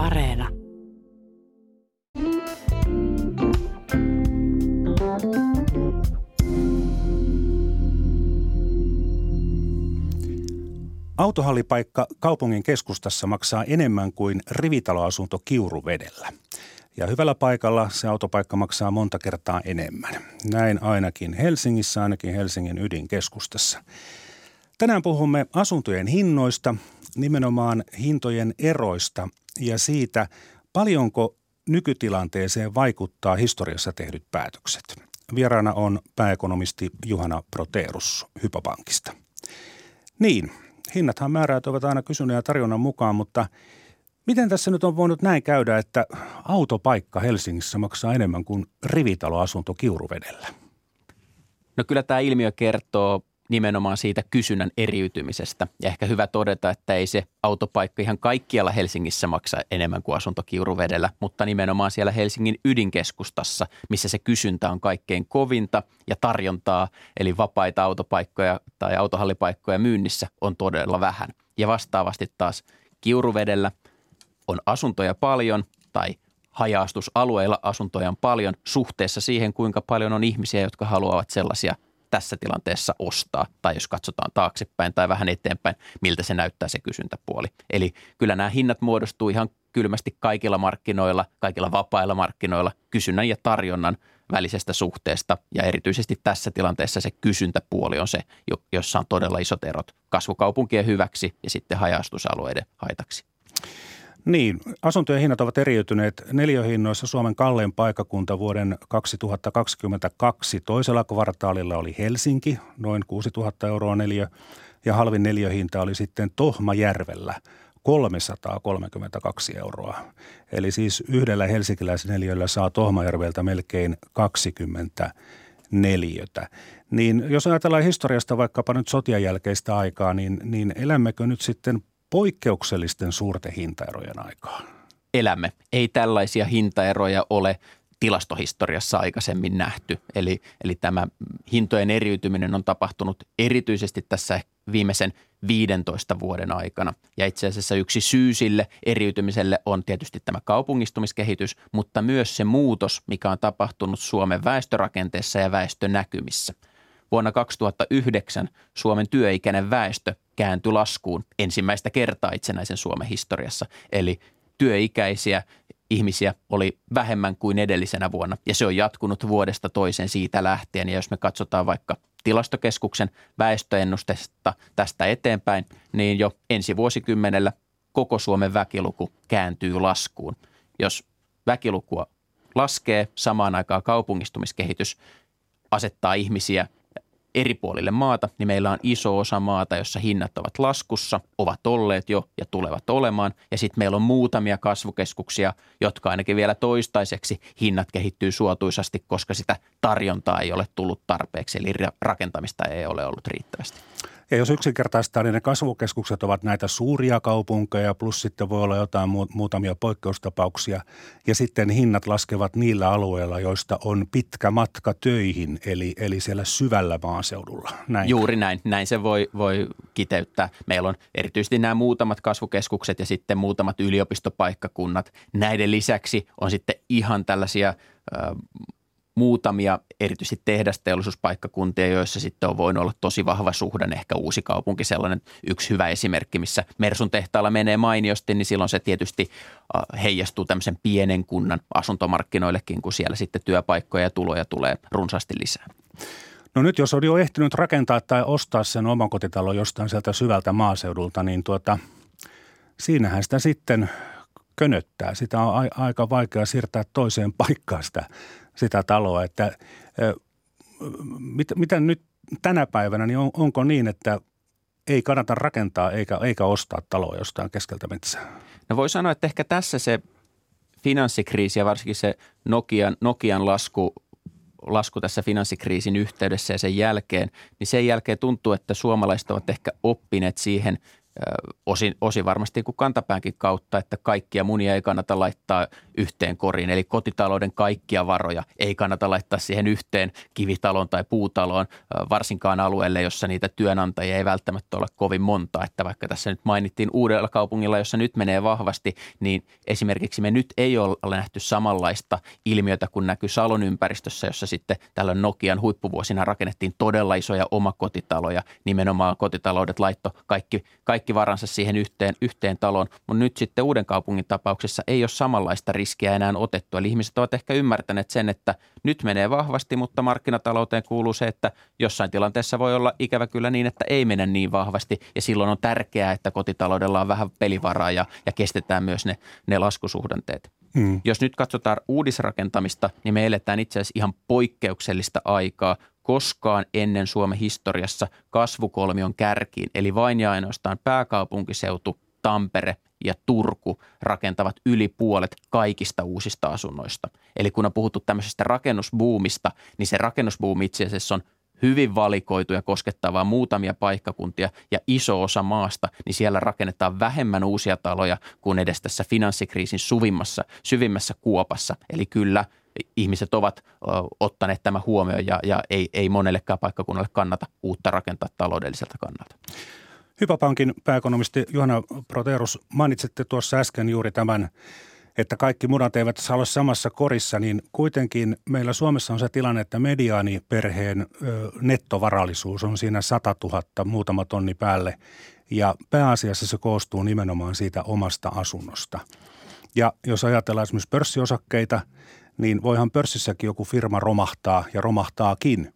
Areena. Autohallipaikka kaupungin keskustassa maksaa enemmän kuin rivitaloasunto Kiuruvedellä. Ja hyvällä paikalla se autopaikka maksaa monta kertaa enemmän. Näin ainakin Helsingissä, ainakin Helsingin ydinkeskustassa. Tänään puhumme asuntojen hinnoista, nimenomaan hintojen eroista ja siitä, paljonko nykytilanteeseen vaikuttaa historiassa tehdyt päätökset. Vieraana on pääekonomisti Juhana Proteerus Hypopankista. Niin, hinnathan määräytyvät aina kysynnän ja tarjonnan mukaan, mutta miten tässä nyt on voinut näin käydä, että autopaikka Helsingissä maksaa enemmän kuin rivitaloasunto Kiuruvedellä? No kyllä tämä ilmiö kertoo nimenomaan siitä kysynnän eriytymisestä. Ja ehkä hyvä todeta, että ei se autopaikka ihan kaikkialla Helsingissä maksa enemmän kuin asunto Kiuruvedellä, mutta nimenomaan siellä Helsingin ydinkeskustassa, missä se kysyntä on kaikkein kovinta ja tarjontaa, eli vapaita autopaikkoja tai autohallipaikkoja myynnissä on todella vähän. Ja vastaavasti taas Kiuruvedellä on asuntoja paljon tai hajaastusalueilla asuntoja on paljon suhteessa siihen, kuinka paljon on ihmisiä, jotka haluavat sellaisia – tässä tilanteessa ostaa, tai jos katsotaan taaksepäin tai vähän eteenpäin, miltä se näyttää se kysyntäpuoli. Eli kyllä nämä hinnat muodostuu ihan kylmästi kaikilla markkinoilla, kaikilla vapailla markkinoilla kysynnän ja tarjonnan välisestä suhteesta ja erityisesti tässä tilanteessa se kysyntäpuoli on se, jossa on todella isot erot kasvukaupunkien hyväksi ja sitten hajastusalueiden haitaksi. Niin, asuntojen hinnat ovat eriytyneet neljöhinnoissa. Suomen kallein paikakunta vuoden 2022 toisella kvartaalilla oli Helsinki, noin 6000 euroa neljä, ja halvin neljöhinta oli sitten Tohmajärvellä, 332 euroa. Eli siis yhdellä helsinkiläisneliöllä saa Tohmajärveltä melkein 20 neliötä. Niin jos ajatellaan historiasta vaikkapa nyt sotien jälkeistä aikaa, niin, niin elämmekö nyt sitten poikkeuksellisten suurten hintaerojen aikaa? Elämme. Ei tällaisia hintaeroja ole tilastohistoriassa aikaisemmin nähty. Eli, eli tämä hintojen eriytyminen on tapahtunut erityisesti tässä viimeisen 15 vuoden aikana. Ja itse asiassa yksi syy sille eriytymiselle on tietysti tämä kaupungistumiskehitys, mutta myös se muutos, mikä on tapahtunut Suomen väestörakenteessa ja väestönäkymissä. Vuonna 2009 Suomen työikäinen väestö kääntyi laskuun ensimmäistä kertaa itsenäisen Suomen historiassa. Eli työikäisiä ihmisiä oli vähemmän kuin edellisenä vuonna ja se on jatkunut vuodesta toiseen siitä lähtien. Ja jos me katsotaan vaikka tilastokeskuksen väestöennustesta tästä eteenpäin, niin jo ensi vuosikymmenellä koko Suomen väkiluku kääntyy laskuun. Jos väkilukua laskee, samaan aikaan kaupungistumiskehitys asettaa ihmisiä eri puolille maata, niin meillä on iso osa maata, jossa hinnat ovat laskussa, ovat olleet jo ja tulevat olemaan. Ja sitten meillä on muutamia kasvukeskuksia, jotka ainakin vielä toistaiseksi hinnat kehittyy suotuisasti, koska sitä tarjontaa ei ole tullut tarpeeksi, eli rakentamista ei ole ollut riittävästi. Ja jos yksinkertaistaan, niin ne kasvukeskukset ovat näitä suuria kaupunkeja, plus sitten voi olla jotain muutamia poikkeustapauksia. Ja sitten hinnat laskevat niillä alueilla, joista on pitkä matka töihin, eli, eli siellä syvällä maaseudulla. Näin. Juuri näin. Näin se voi, voi kiteyttää. Meillä on erityisesti nämä muutamat kasvukeskukset ja sitten muutamat yliopistopaikkakunnat. Näiden lisäksi on sitten ihan tällaisia muutamia erityisesti tehdasteollisuuspaikkakuntia, joissa sitten on voinut olla tosi vahva suhdan, ehkä uusi kaupunki, sellainen yksi hyvä esimerkki, missä Mersun tehtaalla menee mainiosti, niin silloin se tietysti heijastuu tämmöisen pienen kunnan asuntomarkkinoillekin, kun siellä sitten työpaikkoja ja tuloja tulee runsaasti lisää. No nyt jos on jo ehtinyt rakentaa tai ostaa sen omakotitalon jostain sieltä syvältä maaseudulta, niin tuota, siinähän sitä sitten könöttää. Sitä on a- aika vaikea siirtää toiseen paikkaan sitä sitä taloa. Että, mit, mitä nyt tänä päivänä, niin on, onko niin, että ei kannata rakentaa eikä, eikä ostaa taloa jostain keskeltä metsää? No voi sanoa, että ehkä tässä se finanssikriisi ja varsinkin se Nokian, Nokian lasku, lasku tässä finanssikriisin yhteydessä ja sen jälkeen, niin sen jälkeen tuntuu, että suomalaiset ovat ehkä oppineet siihen osin, osin varmasti kantapäänkin kautta, että kaikkia munia ei kannata laittaa yhteen koriin. Eli kotitalouden kaikkia varoja ei kannata laittaa siihen yhteen kivitaloon tai puutaloon, varsinkaan alueelle, jossa niitä työnantajia ei välttämättä ole kovin monta. Että vaikka tässä nyt mainittiin uudella kaupungilla, jossa nyt menee vahvasti, niin esimerkiksi me nyt ei ole nähty samanlaista ilmiötä kuin näkyy Salon ympäristössä, jossa sitten tällä Nokian huippuvuosina rakennettiin todella isoja omakotitaloja. Nimenomaan kotitaloudet laitto kaikki, kaikki varansa siihen yhteen, yhteen taloon. Mutta nyt sitten uuden kaupungin tapauksessa ei ole samanlaista riskiä enää otettu. Eli ihmiset ovat ehkä ymmärtäneet sen, että nyt menee vahvasti, mutta markkinatalouteen kuuluu se, että jossain tilanteessa voi olla ikävä kyllä niin, että ei mene niin vahvasti. Ja silloin on tärkeää, että kotitaloudella on vähän pelivaraa ja, ja kestetään myös ne, ne laskusuhdanteet. Mm. Jos nyt katsotaan uudisrakentamista, niin me eletään itse asiassa ihan poikkeuksellista aikaa. Koskaan ennen Suomen historiassa kasvukolmion kärkiin, eli vain ja ainoastaan pääkaupunkiseutu, Tampere ja Turku rakentavat yli puolet kaikista uusista asunnoista. Eli kun on puhuttu tämmöisestä rakennusbuumista, niin se rakennusbuumi itse asiassa on hyvin valikoitu ja koskettavaa muutamia paikkakuntia ja iso osa maasta, niin siellä rakennetaan vähemmän uusia taloja kuin edes tässä finanssikriisin suvimmassa, syvimmässä kuopassa. Eli kyllä ihmiset ovat ottaneet tämä huomioon ja, ja ei, ei monellekään paikkakunnalle kannata uutta rakentaa taloudelliselta kannalta. Hypäpankin pääekonomisti Juhana Proterus, mainitsitte tuossa äsken juuri tämän että kaikki munat eivät saa olla samassa korissa, niin kuitenkin meillä Suomessa on se tilanne, että mediaaniperheen nettovarallisuus on siinä 100 000, muutama tonni päälle. Ja pääasiassa se koostuu nimenomaan siitä omasta asunnosta. Ja jos ajatellaan esimerkiksi pörssiosakkeita, niin voihan pörssissäkin joku firma romahtaa ja romahtaakin.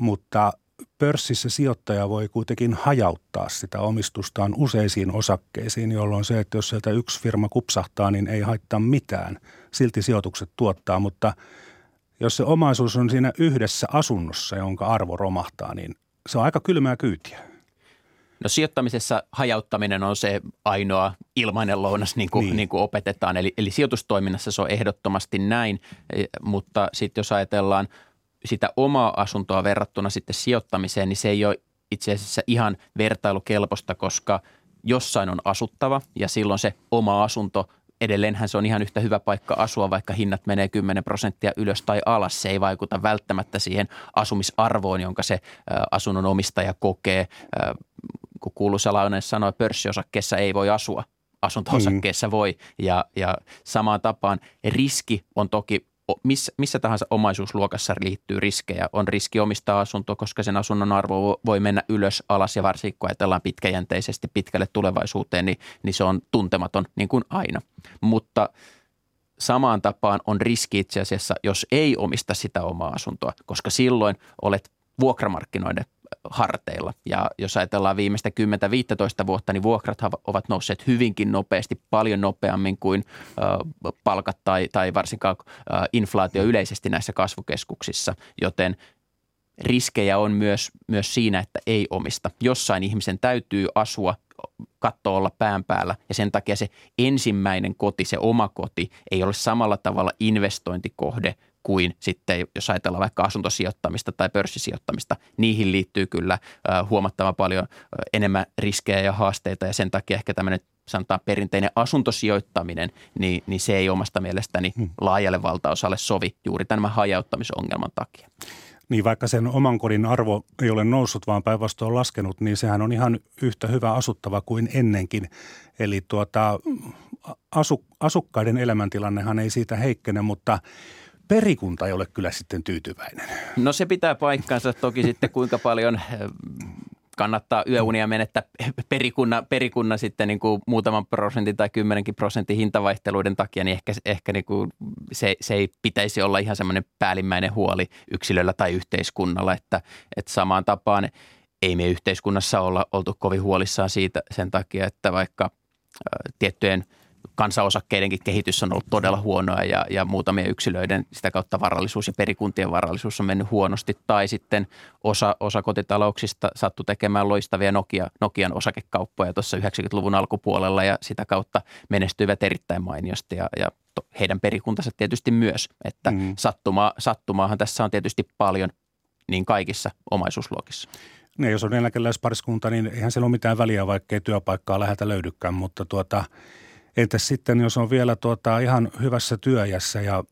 mutta pörssissä sijoittaja voi kuitenkin hajauttaa sitä omistustaan useisiin osakkeisiin, jolloin se, että jos sieltä yksi firma kupsahtaa, niin ei haittaa mitään. Silti sijoitukset tuottaa, mutta jos se omaisuus on siinä yhdessä asunnossa, jonka arvo romahtaa, niin se on aika kylmää kyytiä. No sijoittamisessa hajauttaminen on se ainoa ilmainen lounas, niin kuin, niin. Niin kuin opetetaan. Eli, eli sijoitustoiminnassa se on ehdottomasti näin, e, mutta sitten jos ajatellaan – sitä omaa asuntoa verrattuna sitten sijoittamiseen, niin se ei ole itse asiassa ihan vertailukelpoista, koska jossain on asuttava ja silloin se oma asunto edelleenhän se on ihan yhtä hyvä paikka asua, vaikka hinnat menee 10 prosenttia ylös tai alas. Se ei vaikuta välttämättä siihen asumisarvoon, jonka se asunnon omistaja kokee. Kun kuuluisa Launen sanoi, pörssiosakkeessa ei voi asua, asunto-osakkeessa mm. voi. Ja, ja samaan tapaan riski on toki missä, missä tahansa omaisuusluokassa liittyy riskejä. On riski omistaa asuntoa, koska sen asunnon arvo voi mennä ylös, alas ja varsinkin kun ajatellaan pitkäjänteisesti pitkälle tulevaisuuteen, niin, niin se on tuntematon niin kuin aina. Mutta samaan tapaan on riski itse asiassa, jos ei omista sitä omaa asuntoa, koska silloin olet vuokramarkkinoiden harteilla. Ja jos ajatellaan viimeistä 10-15 vuotta, niin vuokrat ovat nousseet hyvinkin nopeasti, paljon nopeammin kuin palkat tai, tai varsinkaan inflaatio yleisesti näissä kasvukeskuksissa, joten riskejä on myös, myös siinä, että ei omista. Jossain ihmisen täytyy asua katto olla pään päällä ja sen takia se ensimmäinen koti, se oma koti, ei ole samalla tavalla investointikohde kuin sitten, jos ajatellaan vaikka asuntosijoittamista tai pörssisijoittamista, niihin liittyy kyllä huomattavan paljon enemmän riskejä ja haasteita ja sen takia ehkä tämmöinen sanotaan perinteinen asuntosijoittaminen, niin, niin se ei omasta mielestäni hmm. laajalle valtaosalle sovi juuri tämän hajauttamisongelman takia. Niin vaikka sen oman kodin arvo ei ole noussut, vaan päinvastoin laskenut, niin sehän on ihan yhtä hyvä asuttava kuin ennenkin. Eli tuota, asu, asukkaiden elämäntilannehan ei siitä heikkene, mutta – perikunta ei ole kyllä sitten tyytyväinen. No se pitää paikkansa toki sitten kuinka paljon eh, kannattaa yöunia menettää perikunnan, perikunnan sitten niin kuin muutaman prosentin tai kymmenenkin prosentin hintavaihteluiden takia, niin ehkä, ehkä niin kuin se, se ei pitäisi olla ihan semmoinen päällimmäinen huoli yksilöllä tai yhteiskunnalla, että, että samaan tapaan ei me yhteiskunnassa olla oltu kovin huolissaan siitä sen takia, että vaikka tiettyjen – kansaosakkeidenkin kehitys on ollut todella huonoa ja, ja muutamien yksilöiden sitä kautta varallisuus ja perikuntien varallisuus on mennyt huonosti. Tai sitten osa, osa kotitalouksista sattui tekemään loistavia Nokia, Nokian osakekauppoja tuossa 90-luvun alkupuolella ja sitä kautta menestyivät erittäin mainiosti ja, ja heidän perikuntansa tietysti myös. Että mm. sattuma, sattumaahan tässä on tietysti paljon niin kaikissa omaisuusluokissa. Niin, jos on eläkeläispariskunta, niin eihän siellä ole mitään väliä, vaikkei työpaikkaa läheltä löydykään, mutta tuota, entäs sitten, jos on vielä tuota, ihan hyvässä työjässä ja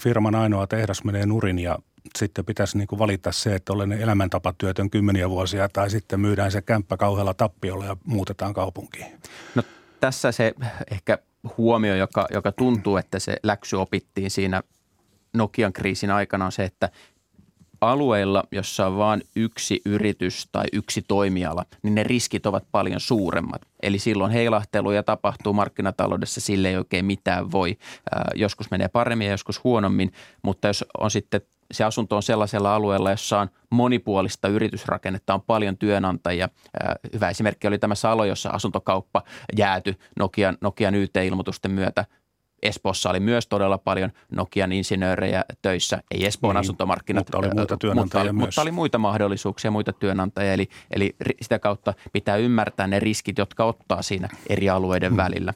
firman ainoa tehdas menee nurin ja sitten pitäisi niin kuin valita se, että olen elämäntapatyötön kymmeniä vuosia tai sitten myydään se kämppä kauhealla tappiolla ja muutetaan kaupunkiin. No tässä se ehkä huomio, joka, joka tuntuu, että se läksy opittiin siinä Nokian kriisin aikana on se, että alueilla, jossa on vain yksi yritys tai yksi toimiala, niin ne riskit ovat paljon suuremmat. Eli silloin heilahteluja tapahtuu markkinataloudessa, sille ei oikein mitään voi. Joskus menee paremmin ja joskus huonommin, mutta jos on sitten se asunto on sellaisella alueella, jossa on monipuolista yritysrakennetta, on paljon työnantajia. Hyvä esimerkki oli tämä Salo, jossa asuntokauppa jääty Nokian, Nokian YT-ilmoitusten myötä. Espoossa oli myös todella paljon Nokian insinöörejä töissä. Ei Espoon niin, asuntomarkkinat. Mutta oli muita työnantajia mutta, myös. Mutta oli muita mahdollisuuksia, muita työnantajia. Eli, eli sitä kautta pitää ymmärtää ne riskit, jotka ottaa siinä eri alueiden hmm. välillä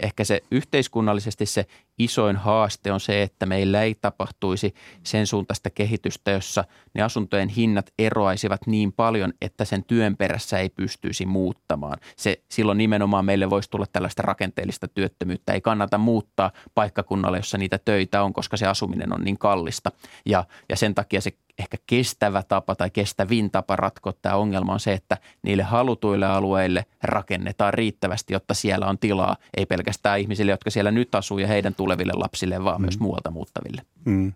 ehkä se yhteiskunnallisesti se isoin haaste on se, että meillä ei tapahtuisi sen suuntaista kehitystä, jossa ne asuntojen hinnat eroaisivat niin paljon, että sen työn perässä ei pystyisi muuttamaan. Se, silloin nimenomaan meille voisi tulla tällaista rakenteellista työttömyyttä. Ei kannata muuttaa paikkakunnalle, jossa niitä töitä on, koska se asuminen on niin kallista. Ja, ja sen takia se ehkä kestävä tapa tai kestävin tapa ratkoa tämä ongelma on se, että niille halutuille alueille rakennetaan riittävästi, jotta siellä on tilaa, ei pelkästään ihmisille, jotka siellä nyt asuu ja heidän tuleville lapsille, vaan mm. myös muualta muuttaville. Mm.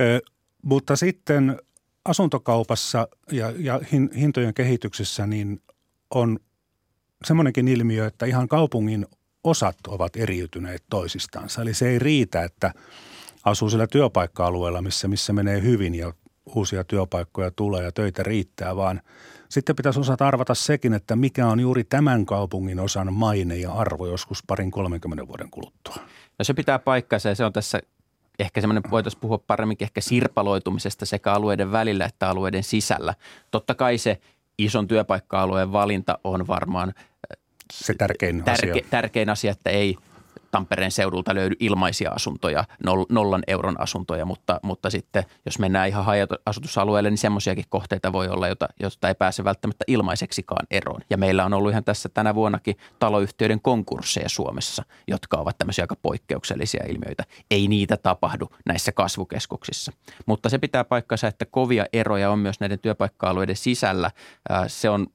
Ö, mutta sitten asuntokaupassa ja, ja hintojen kehityksessä niin on semmoinenkin ilmiö, että ihan kaupungin osat ovat eriytyneet toisistansa. Eli se ei riitä, että – asuu sillä työpaikka-alueella, missä, missä menee hyvin ja uusia työpaikkoja tulee ja töitä riittää, vaan sitten pitäisi osata arvata sekin, että mikä on juuri tämän kaupungin osan maine ja arvo joskus parin 30 vuoden kuluttua. No se pitää paikkansa ja se on tässä ehkä semmoinen, voitaisiin puhua paremminkin ehkä sirpaloitumisesta sekä alueiden välillä että alueiden sisällä. Totta kai se ison työpaikka-alueen valinta on varmaan se tärkein tärke, asia. Tärkein asia, että ei – Tampereen seudulta löydy ilmaisia asuntoja, nollan euron asuntoja, mutta, mutta sitten jos mennään ihan haja-asutusalueelle, niin semmoisiakin kohteita voi olla, jota, josta ei pääse välttämättä ilmaiseksikaan eroon. Ja meillä on ollut ihan tässä tänä vuonnakin taloyhtiöiden konkursseja Suomessa, jotka ovat tämmöisiä aika poikkeuksellisia ilmiöitä. Ei niitä tapahdu näissä kasvukeskuksissa. Mutta se pitää paikkansa, että kovia eroja on myös näiden työpaikka-alueiden sisällä. Se on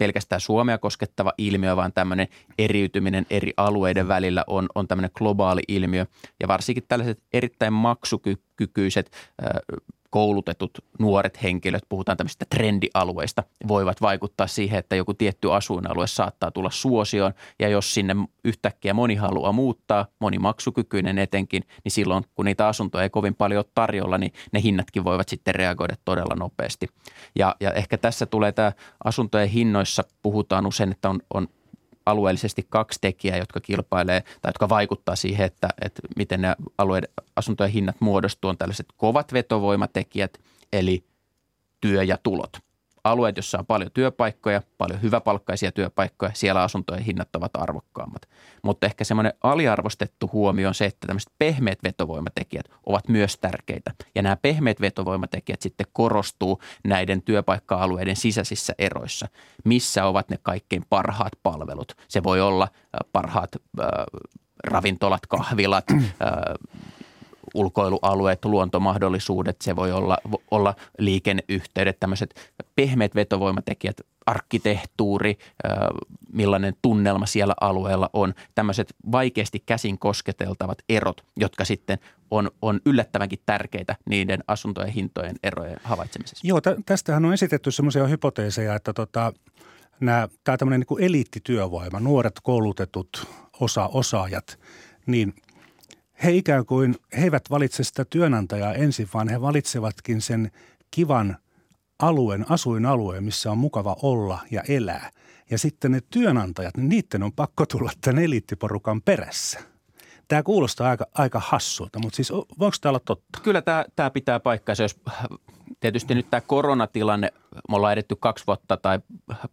pelkästään Suomea koskettava ilmiö, vaan tämmöinen eriytyminen eri alueiden välillä on, on tämmöinen globaali ilmiö. Ja varsinkin tällaiset erittäin maksukykyiset koulutetut nuoret henkilöt, puhutaan tämmöisistä trendialueista, voivat vaikuttaa siihen, että joku tietty asuinalue saattaa tulla suosioon. Ja jos sinne yhtäkkiä moni haluaa muuttaa, moni maksukykyinen etenkin, niin silloin kun niitä asuntoja ei kovin paljon ole tarjolla, niin ne hinnatkin voivat sitten reagoida todella nopeasti. Ja, ja ehkä tässä tulee tämä asuntojen hinnoissa, puhutaan usein, että on, on alueellisesti kaksi tekijää, jotka kilpailee tai jotka vaikuttaa siihen, että, että miten ne alueiden asuntojen hinnat muodostuu, on tällaiset kovat vetovoimatekijät, eli työ ja tulot – alueet, joissa on paljon työpaikkoja, paljon hyväpalkkaisia työpaikkoja, siellä asuntojen hinnat ovat arvokkaammat. Mutta ehkä semmoinen aliarvostettu huomio on se, että tämmöiset pehmeät vetovoimatekijät ovat myös tärkeitä. Ja nämä pehmeät vetovoimatekijät sitten korostuu näiden työpaikka-alueiden sisäisissä eroissa. Missä ovat ne kaikkein parhaat palvelut? Se voi olla parhaat äh, ravintolat, kahvilat, äh, ulkoilualueet, luontomahdollisuudet, se voi olla, olla liikenneyhteydet, tämmöiset pehmeät vetovoimatekijät, arkkitehtuuri, millainen tunnelma siellä alueella on, tämmöiset vaikeasti käsin kosketeltavat erot, jotka sitten on, on yllättävänkin tärkeitä niiden asuntojen hintojen erojen havaitsemisessa. Joo, tä, tästähän on esitetty semmoisia hypoteeseja, että tota, tämä tämmöinen niin eliittityövoima, nuoret koulutetut osa, osaajat, niin – he ikään kuin, he eivät valitse sitä työnantajaa ensin, vaan he valitsevatkin sen kivan alueen, asuinalueen, missä on mukava olla ja elää. Ja sitten ne työnantajat, niin niiden on pakko tulla tämän eliittiporukan perässä. Tämä kuulostaa aika, aika hassulta, mutta siis voiko tämä olla totta? Kyllä tämä, tämä pitää paikkaansa, jos tietysti nyt tämä koronatilanne, me ollaan edetty kaksi vuotta tai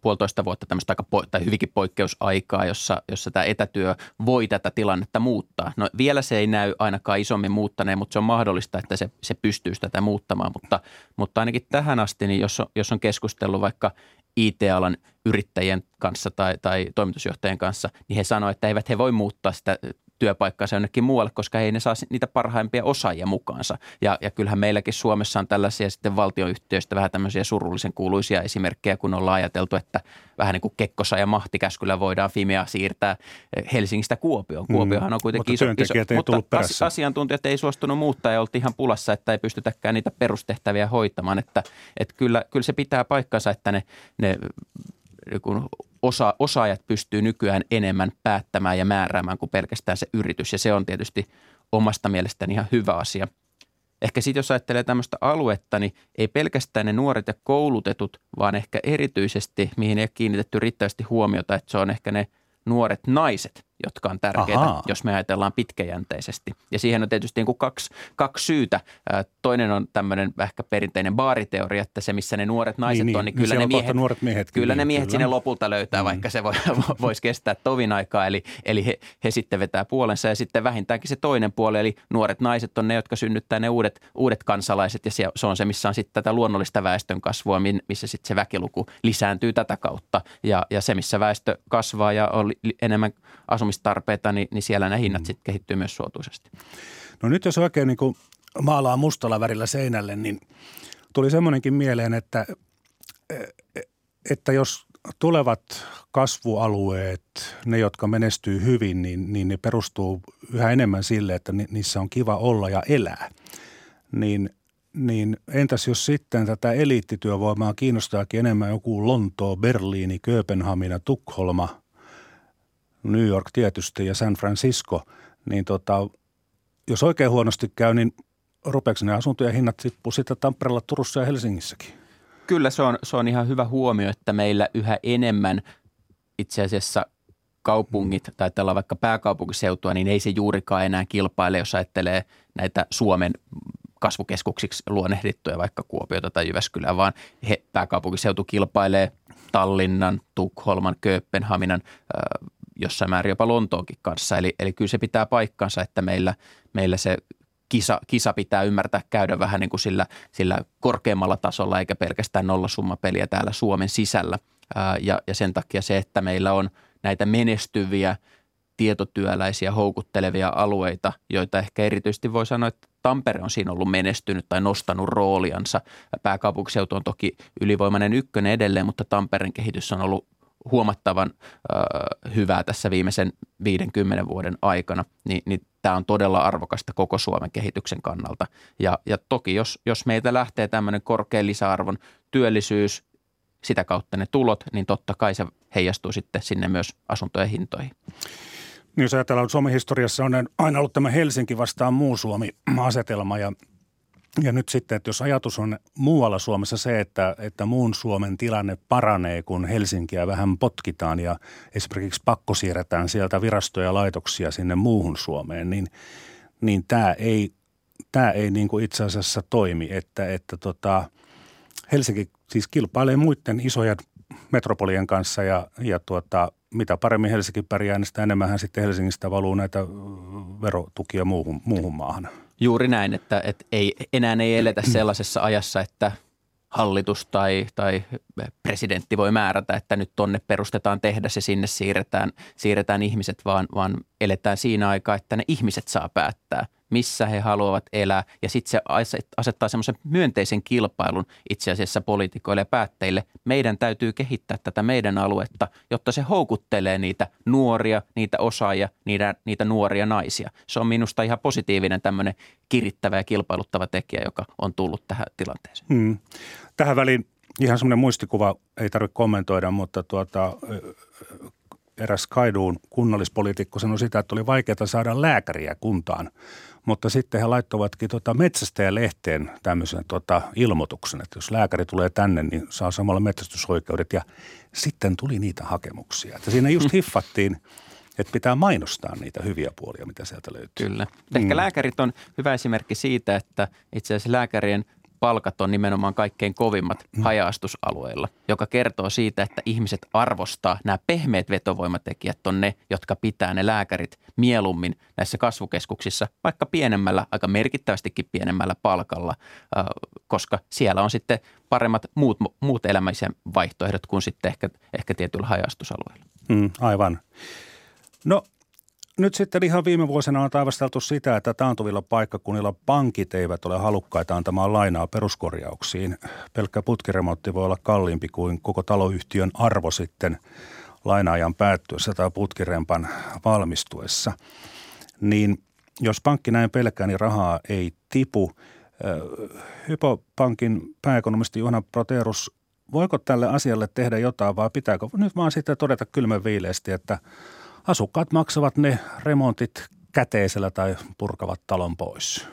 puolitoista vuotta tämmöistä aika po- tai hyvinkin poikkeusaikaa, jossa, jossa tämä etätyö voi tätä tilannetta muuttaa. No vielä se ei näy ainakaan isommin muuttaneen, mutta se on mahdollista, että se, se pystyy tätä muuttamaan, mutta, mutta ainakin tähän asti, niin jos jos on keskustellut vaikka IT-alan yrittäjien kanssa tai, tai toimitusjohtajien kanssa, niin he sanoivat, että eivät he voi muuttaa sitä työpaikkaansa jonnekin muualle, koska ei ne saa niitä parhaimpia osaajia mukaansa. Ja, ja kyllähän meilläkin Suomessa on tällaisia sitten valtioyhtiöistä vähän tämmöisiä surullisen kuuluisia esimerkkejä, kun ollaan ajateltu, että vähän niin kuin Kekkosa ja Mahtikäskyllä voidaan Fimea siirtää Helsingistä Kuopioon. Mm. Kuopiohan on kuitenkin mutta iso, iso ei mutta asiantuntijat ei suostunut muuttaa ja oltiin ihan pulassa, että ei pystytäkään niitä perustehtäviä hoitamaan. Että, että kyllä, kyllä se pitää paikkansa, että ne, ne kun osa, osaajat pystyy nykyään enemmän päättämään ja määräämään kuin pelkästään se yritys. Ja se on tietysti omasta mielestäni ihan hyvä asia. Ehkä sitten jos ajattelee tämmöistä aluetta, niin ei pelkästään ne nuoret ja koulutetut, vaan ehkä erityisesti, mihin ei ole kiinnitetty riittävästi huomiota, että se on ehkä ne nuoret naiset, jotka on tärkeitä, Ahaa. jos me ajatellaan pitkäjänteisesti. Ja siihen on tietysti niin kuin kaksi, kaksi syytä. Toinen on tämmöinen ehkä perinteinen baariteoria, että se missä ne nuoret naiset niin, on, niin, niin kyllä, ne miehet, nuoret miehet, kyllä niin, ne miehet kyllä. sinne lopulta löytää, mm. vaikka se voi, voisi kestää tovin aikaa. Eli, eli he, he sitten vetää puolensa ja sitten vähintäänkin se toinen puoli, eli nuoret naiset on ne, jotka synnyttää ne uudet, uudet kansalaiset ja se, se on se, missä on sitten tätä luonnollista väestön kasvua, missä sitten se väkiluku lisääntyy tätä kautta. Ja, ja se, missä väestö kasvaa ja on enemmän asumista asumistarpeita, niin, niin siellä ne hinnat mm. sitten kehittyy myös suotuisesti. No nyt jos oikein niin kuin maalaa mustalla värillä seinälle, niin tuli semmoinenkin mieleen, että, että jos tulevat kasvualueet, ne jotka menestyy hyvin, niin, niin ne perustuu yhä enemmän sille, että niissä on kiva olla ja elää. Niin, niin entäs jos sitten tätä eliittityövoimaa kiinnostaakin enemmän joku Lontoo, Berliini, Kööpenhamina, Tukholma – New York tietysti ja San Francisco, niin tota, jos oikein huonosti käy, niin rupeeko ne asuntojen hinnat tippuu sitten Tampereella, Turussa ja Helsingissäkin? Kyllä se on, se on ihan hyvä huomio, että meillä yhä enemmän itse asiassa kaupungit tai tällä vaikka pääkaupunkiseutua, niin ei se juurikaan enää kilpaile, jos ajattelee näitä Suomen kasvukeskuksiksi luonnehdittuja vaikka Kuopiota tai Jyväskylää, vaan he, pääkaupunkiseutu kilpailee Tallinnan, Tukholman, Kööpenhaminan, jossain määrin jopa Lontoonkin kanssa. Eli, eli kyllä se pitää paikkansa, että meillä, meillä se kisa, kisa pitää ymmärtää käydä vähän niin kuin sillä, sillä korkeammalla tasolla eikä pelkästään nollasummapeliä täällä Suomen sisällä. Ja, ja sen takia se, että meillä on näitä menestyviä tietotyöläisiä houkuttelevia alueita, joita ehkä erityisesti voi sanoa, että Tampere on siinä ollut menestynyt tai nostanut rooliansa. Pääkaupunkiseutu on toki ylivoimainen ykkönen edelleen, mutta Tampereen kehitys on ollut huomattavan äh, hyvää tässä viimeisen 50 vuoden aikana, niin, niin tämä on todella arvokasta koko Suomen kehityksen kannalta. Ja, ja toki jos, jos meiltä lähtee tämmöinen korkean lisäarvon työllisyys, sitä kautta ne tulot, niin totta kai se heijastuu sitten sinne myös asuntojen hintoihin. Niin jos ajatellaan, Suomen historiassa on aina ollut tämä Helsinki vastaan muu Suomi-asetelma ja ja nyt sitten, että jos ajatus on muualla Suomessa se, että, että muun Suomen tilanne paranee, kun Helsinkiä vähän potkitaan ja esimerkiksi pakko siirretään sieltä virastoja ja laitoksia sinne muuhun Suomeen, niin, niin tämä ei, tämä ei niin kuin itse asiassa toimi, että, että tota, Helsinki siis kilpailee muiden isojen metropolien kanssa ja, ja tuota, mitä paremmin Helsinki pärjää, niin sitä enemmän sitten Helsingistä valuu näitä verotukia muuhun, muuhun maahan. Juuri näin, että, että ei, enää ei eletä sellaisessa ajassa, että hallitus tai, tai presidentti voi määrätä, että nyt tonne perustetaan tehdä se sinne siirretään, siirretään ihmiset, vaan, vaan eletään siinä aikaa, että ne ihmiset saa päättää – missä he haluavat elää. Ja sitten se asettaa semmoisen myönteisen kilpailun itse asiassa poliitikoille ja päättäjille. Meidän täytyy kehittää tätä meidän aluetta, jotta se houkuttelee niitä nuoria, niitä osaajia, niitä, niitä nuoria naisia. Se on minusta ihan positiivinen tämmöinen kirittävä ja kilpailuttava tekijä, joka on tullut tähän tilanteeseen. Hmm. Tähän väliin ihan semmoinen muistikuva, ei tarvitse kommentoida, mutta tuota, eräs Kaiduun kunnallispoliitikko sanoi sitä, että oli vaikeaa saada lääkäriä kuntaan mutta sitten he laittoivatkin tota metsästäjälehteen tämmöisen tota ilmoituksen, että jos lääkäri tulee tänne, niin saa samalla metsästysoikeudet. Ja sitten tuli niitä hakemuksia. Että siinä just hiffattiin, että pitää mainostaa niitä hyviä puolia, mitä sieltä löytyy. Kyllä. Ehkä mm. lääkärit on hyvä esimerkki siitä, että itse asiassa lääkärien – palkat on nimenomaan kaikkein kovimmat mm. haja-astusalueilla, joka kertoo siitä, että ihmiset arvostaa nämä pehmeät vetovoimatekijät on ne, jotka pitää ne lääkärit mieluummin näissä kasvukeskuksissa, vaikka pienemmällä, aika merkittävästikin pienemmällä palkalla, koska siellä on sitten paremmat muut, muut elämäisen vaihtoehdot kuin sitten ehkä, ehkä tietyillä haja-astusalueilla. Mm, aivan. No nyt sitten ihan viime vuosina on taivasteltu sitä, että taantuvilla paikkakunnilla pankit eivät ole halukkaita antamaan lainaa peruskorjauksiin. Pelkkä putkiremontti voi olla kalliimpi kuin koko taloyhtiön arvo sitten lainaajan päättyessä tai putkirempan valmistuessa. Niin jos pankki näin pelkää, niin rahaa ei tipu. Hypopankin pääekonomisti Juhana Proterus, voiko tälle asialle tehdä jotain vai pitääkö nyt vaan sitten todeta kylmän viileesti, että – asukkaat maksavat ne remontit käteisellä tai purkavat talon pois.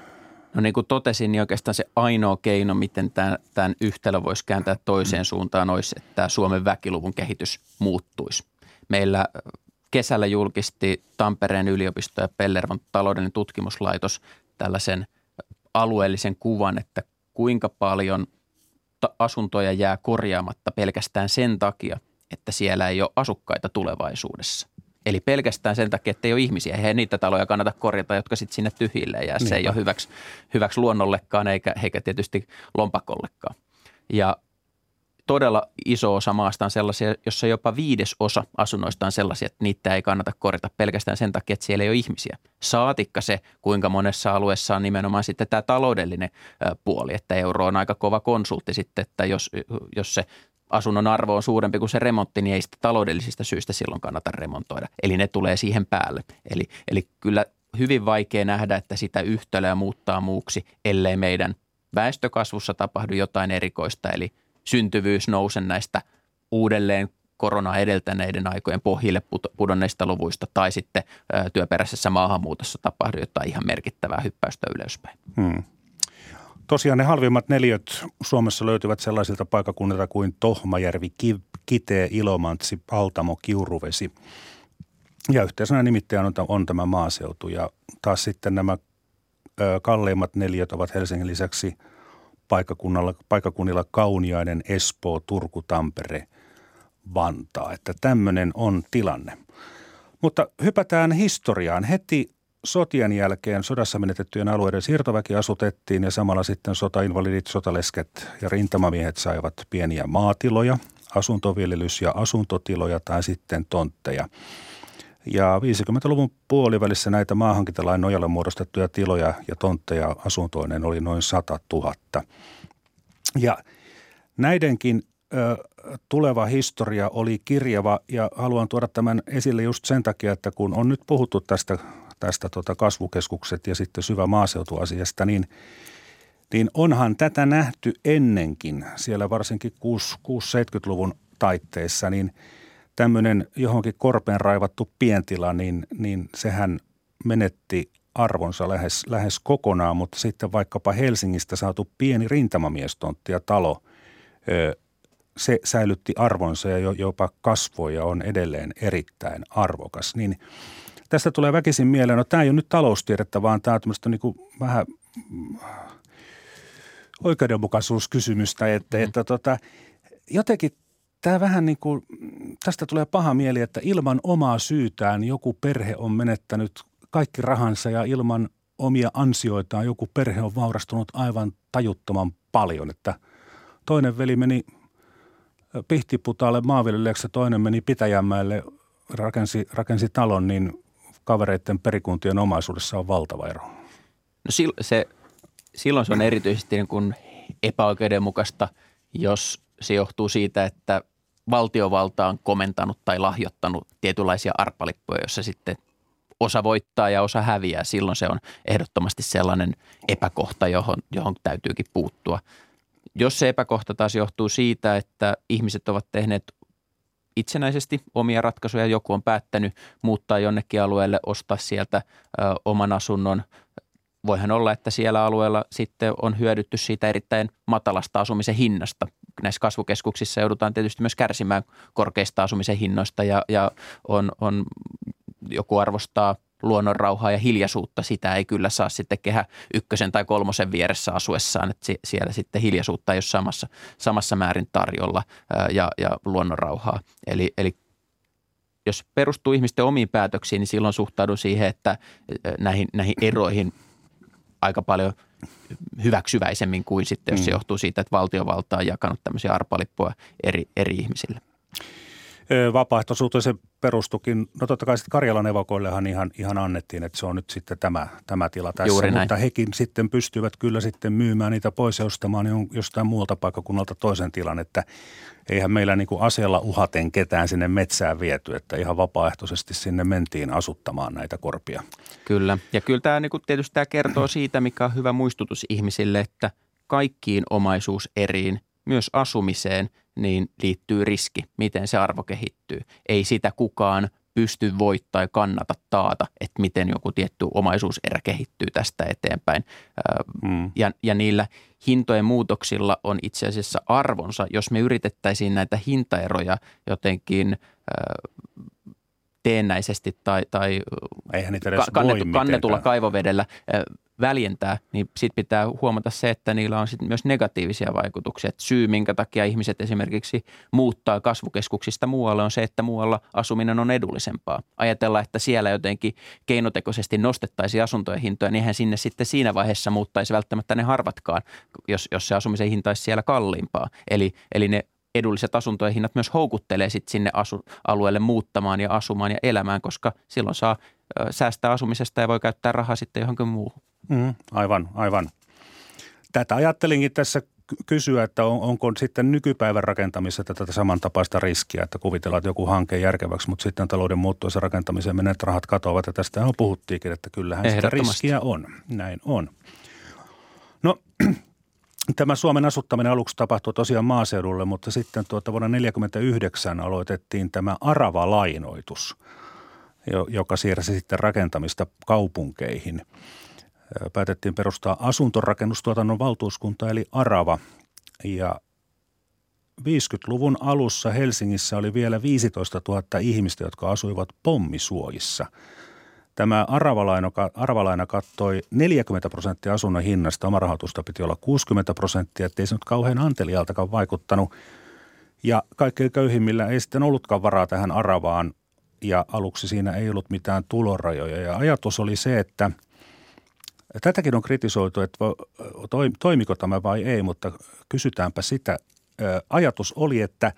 No niin kuin totesin, niin oikeastaan se ainoa keino, miten tämän, tämän yhtälö voisi kääntää toiseen mm. suuntaan, olisi, että Suomen väkiluvun kehitys muuttuisi. Meillä kesällä julkisti Tampereen yliopisto ja Pellervon taloudellinen tutkimuslaitos tällaisen alueellisen kuvan, että kuinka paljon asuntoja jää korjaamatta pelkästään sen takia, että siellä ei ole asukkaita tulevaisuudessa. Eli pelkästään sen takia, että ei ole ihmisiä. Eihän niitä taloja kannata korjata, jotka sitten sinne tyhjille ja se ei ole hyväksi, hyväksi luonnollekaan eikä, eikä tietysti lompakollekaan. Ja todella iso osa maasta on sellaisia, jossa jopa viides osa asunnoista on sellaisia, että niitä ei kannata korjata pelkästään sen takia, että siellä ei ole ihmisiä. Saatikka se, kuinka monessa alueessa on nimenomaan sitten tämä taloudellinen puoli, että euro on aika kova konsultti sitten, että jos, jos se asunnon arvo on suurempi kuin se remontti, niin ei sitä taloudellisista syistä silloin kannata remontoida. Eli ne tulee siihen päälle. Eli, eli kyllä hyvin vaikea nähdä, että sitä yhtälöä muuttaa muuksi, ellei meidän väestökasvussa tapahdu jotain erikoista, eli syntyvyys nouse näistä uudelleen korona edeltäneiden aikojen pohjille pudonneista luvuista tai sitten työperäisessä maahanmuutossa tapahdu jotain ihan merkittävää hyppäystä ylöspäin. Hmm. Tosiaan ne halvimmat neliöt Suomessa löytyvät sellaisilta paikakunnilta kuin Tohmajärvi, Kitee, Ilomantsi, Altamo, Kiuruvesi. Ja yhteisönä nimittäin on, tämä maaseutu ja taas sitten nämä kalleimmat neliöt ovat Helsingin lisäksi paikakunnilla, paikakunnilla Kauniainen, Espoo, Turku, Tampere, Vantaa. Että tämmöinen on tilanne. Mutta hypätään historiaan. Heti sotien jälkeen sodassa menetettyjen alueiden siirtoväki asutettiin ja samalla sitten sotainvalidit, sotalesket ja rintamamiehet saivat pieniä maatiloja, asuntoviljelys- ja asuntotiloja tai sitten tontteja. Ja 50-luvun puolivälissä näitä maahankintalain nojalla muodostettuja tiloja ja tontteja asuntoinen oli noin 100 000. Ja näidenkin ö, tuleva historia oli kirjava ja haluan tuoda tämän esille just sen takia, että kun on nyt puhuttu tästä tästä tota kasvukeskukset ja sitten syvä maaseutuasiasta, niin, niin onhan tätä nähty ennenkin, siellä varsinkin 6-70-luvun taitteessa, niin tämmöinen johonkin korpeen raivattu pientila, niin, niin sehän menetti arvonsa lähes, lähes kokonaan, mutta sitten vaikkapa Helsingistä saatu pieni rintamamiestontti ja talo, se säilytti arvonsa ja jopa kasvoi ja on edelleen erittäin arvokas. Niin – tästä tulee väkisin mieleen, no tämä ei ole nyt taloustiedettä, vaan tämä on tämmöistä niin kuin vähän oikeudenmukaisuuskysymystä, että, mm. että tota, jotenkin tämä vähän niin kuin, tästä tulee paha mieli, että ilman omaa syytään joku perhe on menettänyt kaikki rahansa ja ilman omia ansioitaan joku perhe on vaurastunut aivan tajuttoman paljon, että toinen veli meni Pihtiputaalle maanviljelijäksi ja toinen meni Pitäjänmäelle, rakensi, rakensi talon, niin kavereiden perikuntien omaisuudessa on valtava ero? No se, silloin se on erityisesti niin kuin epäoikeudenmukaista, jos se johtuu siitä, että valtiovalta on komentanut tai lahjoittanut tietynlaisia arpalippuja, jossa sitten osa voittaa ja osa häviää. Silloin se on ehdottomasti sellainen epäkohta, johon, johon täytyykin puuttua. Jos se epäkohta taas johtuu siitä, että ihmiset ovat tehneet itsenäisesti omia ratkaisuja. Joku on päättänyt muuttaa jonnekin alueelle, ostaa sieltä ö, oman asunnon. Voihan olla, että siellä alueella sitten on hyödytty siitä erittäin matalasta asumisen hinnasta. Näissä kasvukeskuksissa joudutaan tietysti myös kärsimään korkeista asumisen hinnoista ja, ja on, on joku arvostaa luonnonrauhaa ja hiljaisuutta, sitä ei kyllä saa sitten kehä ykkösen tai kolmosen vieressä asuessaan, että siellä sitten hiljaisuutta ei ole samassa, samassa määrin tarjolla ja, ja luonnonrauhaa. Eli, eli jos perustuu ihmisten omiin päätöksiin, niin silloin suhtaudun siihen, että näihin, näihin eroihin aika paljon hyväksyväisemmin kuin sitten, jos se mm. johtuu siitä, että valtiovalta on jakanut tämmöisiä arpalippuja eri, eri ihmisille vapaaehtoisuuteen se perustukin. No totta kai sitten Karjalan evakoillehan ihan, ihan annettiin, että se on nyt sitten tämä, tämä tila tässä. Juuri näin. Mutta hekin sitten pystyvät kyllä sitten myymään niitä pois ja ostamaan jostain muualta paikkakunnalta toisen tilan, että eihän meillä niin kuin aseella uhaten ketään sinne metsään viety, että ihan vapaaehtoisesti sinne mentiin asuttamaan näitä korpia. Kyllä, ja kyllä tämä niin kuin tietysti tämä kertoo siitä, mikä on hyvä muistutus ihmisille, että kaikkiin omaisuuseriin, myös asumiseen – niin liittyy riski, miten se arvo kehittyy. Ei sitä kukaan pysty voittaa tai kannata taata, että miten joku tietty omaisuuserä kehittyy tästä eteenpäin. Mm. Ja, ja niillä hintojen muutoksilla on itse asiassa arvonsa, jos me yritettäisiin näitä hintaeroja jotenkin teennäisesti tai, tai Eihän niitä edes kannetu, kannetulla kaivovedellä väljentää, niin sitten pitää huomata se, että niillä on sit myös negatiivisia vaikutuksia. Et syy, minkä takia ihmiset esimerkiksi muuttaa kasvukeskuksista muualle, on se, että muualla asuminen on edullisempaa. Ajatellaan, että siellä jotenkin keinotekoisesti nostettaisiin asuntojen hintoja, niin eihän sinne sitten siinä vaiheessa muuttaisi välttämättä ne harvatkaan, jos, jos se asumisen hinta olisi siellä kalliimpaa. Eli, eli ne edulliset asuntojen hinnat myös houkuttelee sit sinne asu, alueelle muuttamaan ja asumaan ja elämään, koska silloin saa säästää asumisesta ja voi käyttää rahaa sitten johonkin muuhun. Mm, aivan, aivan. Tätä ajattelinkin tässä kysyä, että on, onko sitten nykypäivän rakentamisessa tätä samantapaista riskiä, että kuvitellaan, että joku hanke järkeväksi, mutta sitten talouden muuttuessa rakentamiseen menet rahat katoavat ja tästä on puhuttiinkin, että kyllähän sitä riskiä on. Näin on. No Tämä Suomen asuttaminen aluksi tapahtui tosiaan maaseudulle, mutta sitten tuota vuonna 1949 aloitettiin tämä Arava-lainoitus, joka siirsi sitten rakentamista kaupunkeihin. Päätettiin perustaa asuntorakennustuotannon valtuuskunta eli Arava ja 50-luvun alussa Helsingissä oli vielä 15 000 ihmistä, jotka asuivat pommisuojissa – Tämä aravalaina kattoi 40 prosenttia asunnon hinnasta, oma rahoitusta piti olla 60 prosenttia, ettei se nyt kauhean antelialtakaan vaikuttanut. Ja kaikkein köyhimmillä ei sitten ollutkaan varaa tähän aravaan ja aluksi siinä ei ollut mitään tulorajoja. Ja ajatus oli se, että tätäkin on kritisoitu, että toimiko tämä vai ei, mutta kysytäänpä sitä. Ajatus oli, että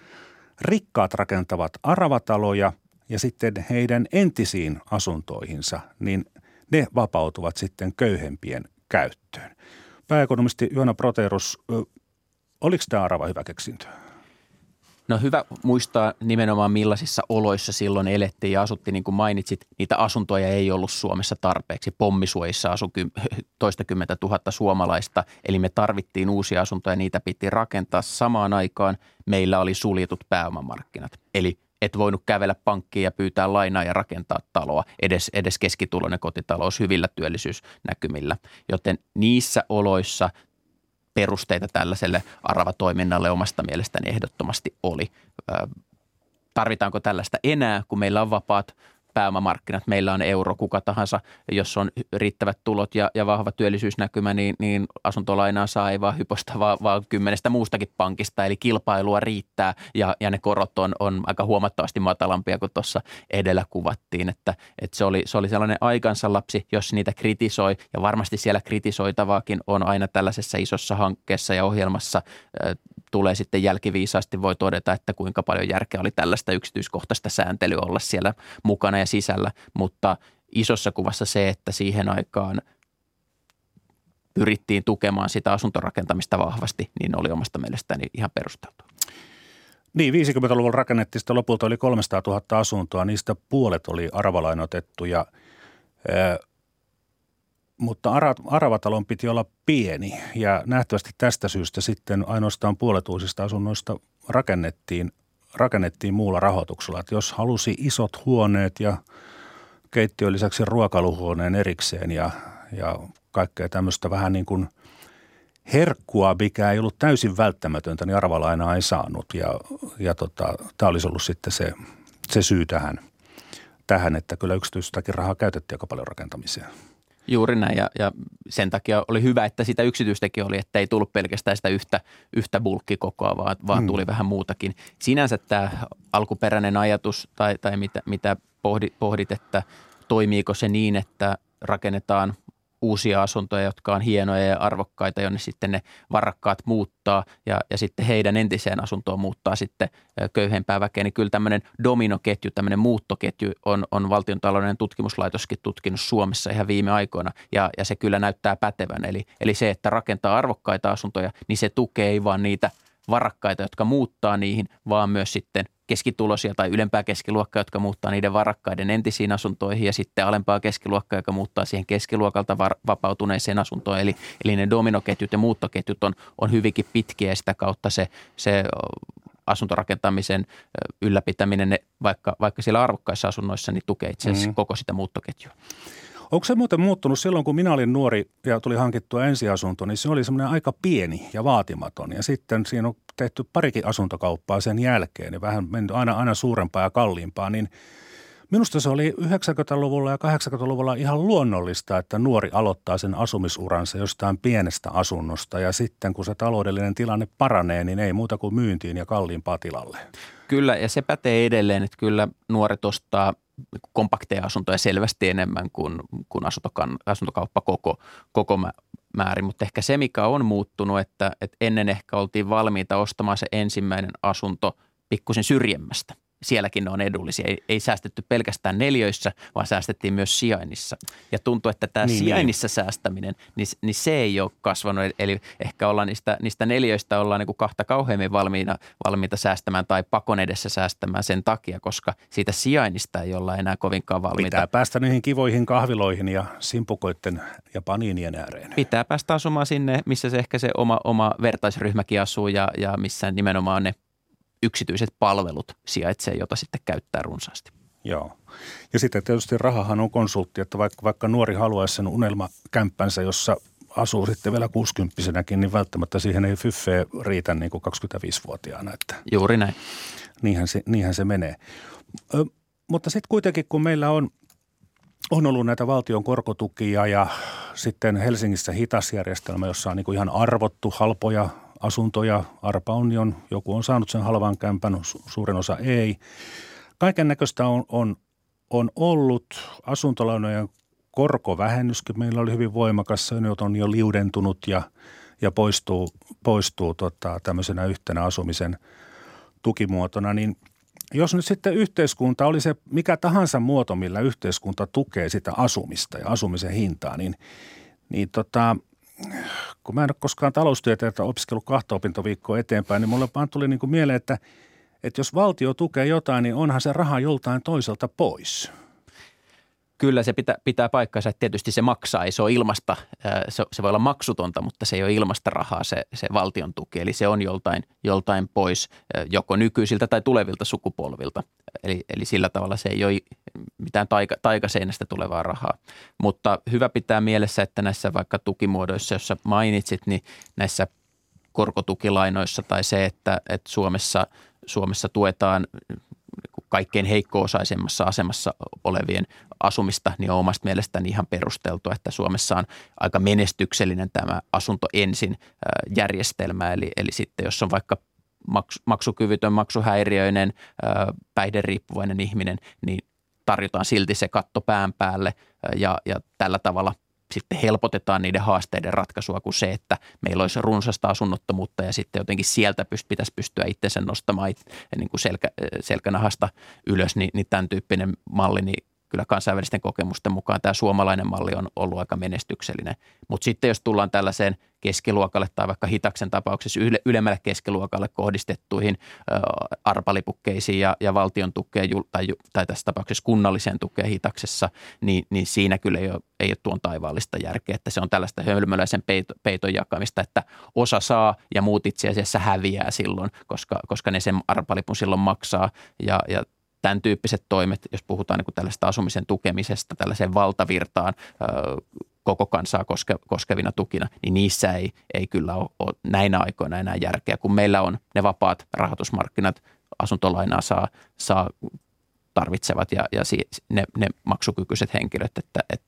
rikkaat rakentavat aravataloja – ja sitten heidän entisiin asuntoihinsa, niin ne vapautuvat sitten köyhempien käyttöön. Pääekonomisti Joona Proterus, oliko tämä arava hyvä keksintö? No hyvä muistaa nimenomaan millaisissa oloissa silloin elettiin ja asuttiin, niin kuin mainitsit, niitä asuntoja ei ollut Suomessa tarpeeksi. Pommisuojissa asui toista kymmentä tuhatta suomalaista, eli me tarvittiin uusia asuntoja, niitä piti rakentaa samaan aikaan. Meillä oli suljetut pääomamarkkinat, eli et voinut kävellä pankkiin ja pyytää lainaa ja rakentaa taloa, edes, edes keskituloinen kotitalous hyvillä työllisyysnäkymillä. Joten niissä oloissa perusteita tällaiselle aravatoiminnalle omasta mielestäni ehdottomasti oli. Tarvitaanko tällaista enää, kun meillä on vapaat pääomamarkkinat, meillä on euro, kuka tahansa, jos on riittävät tulot ja, ja vahva työllisyysnäkymä, niin, niin asuntolainaa saa ei vaan hyposta, vaan, vaan kymmenestä muustakin pankista, eli kilpailua riittää ja, ja ne korot on, on aika huomattavasti matalampia kuin tuossa edellä kuvattiin, että, että se, oli, se oli sellainen aikansa lapsi, jos niitä kritisoi. Ja varmasti siellä kritisoitavaakin on aina tällaisessa isossa hankkeessa ja ohjelmassa tulee sitten jälkiviisaasti voi todeta, että kuinka paljon järkeä oli tällaista yksityiskohtaista sääntelyä olla siellä mukana ja sisällä, mutta isossa kuvassa se, että siihen aikaan pyrittiin tukemaan sitä asuntorakentamista vahvasti, niin oli omasta mielestäni ihan perusteltu. Niin, 50-luvulla rakennettiin sitä. Lopulta oli 300 000 asuntoa, niistä puolet oli arvalainotettu ja mutta Aravatalon piti olla pieni ja nähtävästi tästä syystä sitten ainoastaan puolet uusista asunnoista rakennettiin, rakennettiin muulla rahoituksella. Että jos halusi isot huoneet ja keittiön lisäksi ruokaluhuoneen erikseen ja, ja kaikkea tämmöistä vähän niin kuin herkkua, mikä ei ollut täysin välttämätöntä, niin arvalainaa ei saanut. Ja, ja tota, tämä olisi ollut sitten se, se syy tähän, tähän, että kyllä yksityistäkin rahaa käytettiin aika paljon rakentamiseen. Juuri näin ja, ja sen takia oli hyvä, että sitä yksityistäkin oli, että ei tullut pelkästään sitä yhtä, yhtä bulkkikokoa, vaan, vaan mm. tuli vähän muutakin. Sinänsä tämä alkuperäinen ajatus tai, tai mitä, mitä pohdit, pohdit, että toimiiko se niin, että rakennetaan – uusia asuntoja, jotka on hienoja ja arvokkaita, jonne sitten ne varakkaat muuttaa ja, ja sitten heidän entiseen asuntoon muuttaa sitten köyhempää väkeä, niin kyllä tämmöinen dominoketju, tämmöinen muuttoketju on, on valtion talouden tutkimuslaitoskin tutkinut Suomessa ihan viime aikoina ja, ja se kyllä näyttää pätevän. Eli, eli se, että rakentaa arvokkaita asuntoja, niin se tukee ei vaan niitä varakkaita, jotka muuttaa niihin, vaan myös sitten keskitulosia tai ylempää keskiluokkaa, jotka muuttaa niiden varakkaiden entisiin asuntoihin ja sitten alempaa keskiluokkaa, joka muuttaa siihen keskiluokalta var- vapautuneeseen asuntoon. Eli, eli ne dominoketjut ja muuttoketjut on, on hyvinkin pitkiä ja sitä kautta se, se asuntorakentamisen ylläpitäminen, vaikka, vaikka siellä arvokkaissa asunnoissa, niin tukee itse asiassa mm. koko sitä muuttoketjua. Onko se muuten muuttunut silloin, kun minä olin nuori ja tuli hankittua ensiasunto, niin se oli semmoinen aika pieni ja vaatimaton. Ja sitten siinä on tehty parikin asuntokauppaa sen jälkeen ja vähän mennyt aina, aina suurempaa ja kalliimpaa, niin Minusta se oli 90-luvulla ja 80-luvulla ihan luonnollista, että nuori aloittaa sen asumisuransa jostain pienestä asunnosta ja sitten kun se taloudellinen tilanne paranee, niin ei muuta kuin myyntiin ja kalliimpaa tilalle. Kyllä ja se pätee edelleen, että kyllä nuoret ostaa kompakteja asuntoja selvästi enemmän kuin, kuin asuntokauppa koko, koko määrin, mutta ehkä se, mikä on muuttunut, että, että ennen ehkä oltiin valmiita ostamaan se ensimmäinen asunto pikkusen syrjemmästä – sielläkin ne on edullisia. Ei, ei säästetty pelkästään neljöissä, vaan säästettiin myös sijainnissa. Ja tuntuu, että tämä niin, niin. sijainnissa niin. säästäminen, niin, niin se ei ole kasvanut. Eli ehkä ollaan niistä, niistä neljöistä ollaan niin kuin kahta kauheammin valmiina, valmiita säästämään tai pakon edessä säästämään sen takia, koska siitä sijainnista ei olla enää kovinkaan valmiita. Pitää päästä niihin kivoihin kahviloihin ja simpukoitten ja paniinien ääreen. Pitää päästä asumaan sinne, missä se ehkä se oma, oma vertaisryhmäkin asuu ja, ja missä nimenomaan ne yksityiset palvelut sijaitsee, jota sitten käyttää runsaasti. Joo. Ja sitten tietysti rahahan on konsultti, että vaikka, vaikka nuori haluaisi sen unelmakämppänsä, jossa asuu sitten vielä 60 niin välttämättä siihen ei fyffeä riitä niin kuin 25-vuotiaana. Että Juuri näin. Niinhän se, niinhän se menee. Ö, mutta sitten kuitenkin, kun meillä on, on ollut näitä valtion korkotukia ja sitten Helsingissä hitasjärjestelmä, jossa on niin kuin ihan arvottu halpoja asuntoja. Arpa on, joku on saanut sen halvan kämpän, suurin osa ei. Kaiken näköistä on, on, on ollut. Asuntolainojen korkovähennyskin meillä oli hyvin voimakas. Se nyt on jo liudentunut ja, ja poistuu, poistuu tota, tämmöisenä yhtenä asumisen tukimuotona. Niin jos nyt sitten yhteiskunta oli se mikä tahansa muoto, millä yhteiskunta tukee sitä asumista ja asumisen hintaa, niin, niin tota, kun mä en ole koskaan taloustieteeltä opiskellut kahta opintoviikkoa eteenpäin, niin mulle vaan tuli niin kuin mieleen, että, että jos valtio tukee jotain, niin onhan se raha joltain toiselta pois. Kyllä se pitää, pitää paikkansa, että tietysti se maksaa, ei se ole ilmasta, se, se voi olla maksutonta, mutta se ei ole ilmasta rahaa se, se valtion tuki, eli se on joltain, joltain pois joko nykyisiltä tai tulevilta sukupolvilta. Eli, eli sillä tavalla se ei ole mitään taika, taikaseinästä tulevaa rahaa. Mutta hyvä pitää mielessä, että näissä vaikka tukimuodoissa, joissa mainitsit, niin näissä korkotukilainoissa tai se, että, että Suomessa, Suomessa tuetaan kaikkein heikko-osaisemmassa asemassa olevien asumista, niin on omasta mielestäni ihan perusteltua, että Suomessa on aika menestyksellinen tämä asunto ensin järjestelmä. Eli, eli sitten jos on vaikka maksukyvytön, maksuhäiriöinen, päihderiippuvainen ihminen, niin tarjotaan silti se katto pään päälle ja, ja tällä tavalla sitten helpotetaan niiden haasteiden ratkaisua kuin se, että meillä olisi runsasta asunnottomuutta ja sitten jotenkin sieltä pyst, pitäisi pystyä itsensä nostamaan niin kuin selkä, selkänahasta ylös, niin, niin tämän tyyppinen malli niin kyllä kansainvälisten kokemusten mukaan tämä suomalainen malli on ollut aika menestyksellinen. Mutta sitten jos tullaan tällaiseen keskiluokalle tai vaikka Hitaksen tapauksessa yle, ylemmälle keskiluokalle kohdistettuihin ö, arpalipukkeisiin ja, ja valtion tukeen tai, tai tässä tapauksessa kunnalliseen tukeen Hitaksessa, niin, niin siinä kyllä ei ole, ei ole tuon taivaallista järkeä, että se on tällaista hölmöläisen peito, peiton jakamista, että osa saa ja muut itse asiassa häviää silloin, koska, koska ne sen arpalipun silloin maksaa ja, ja tämän tyyppiset toimet, jos puhutaan niin tällaista asumisen tukemisesta tällaiseen valtavirtaan koko kansaa koske, koskevina tukina, niin niissä ei, ei kyllä ole, ole näinä aikoina enää järkeä, kun meillä on ne vapaat rahoitusmarkkinat, asuntolainaa saa, saa tarvitsevat ja, ja ne, ne maksukykyiset henkilöt, että, että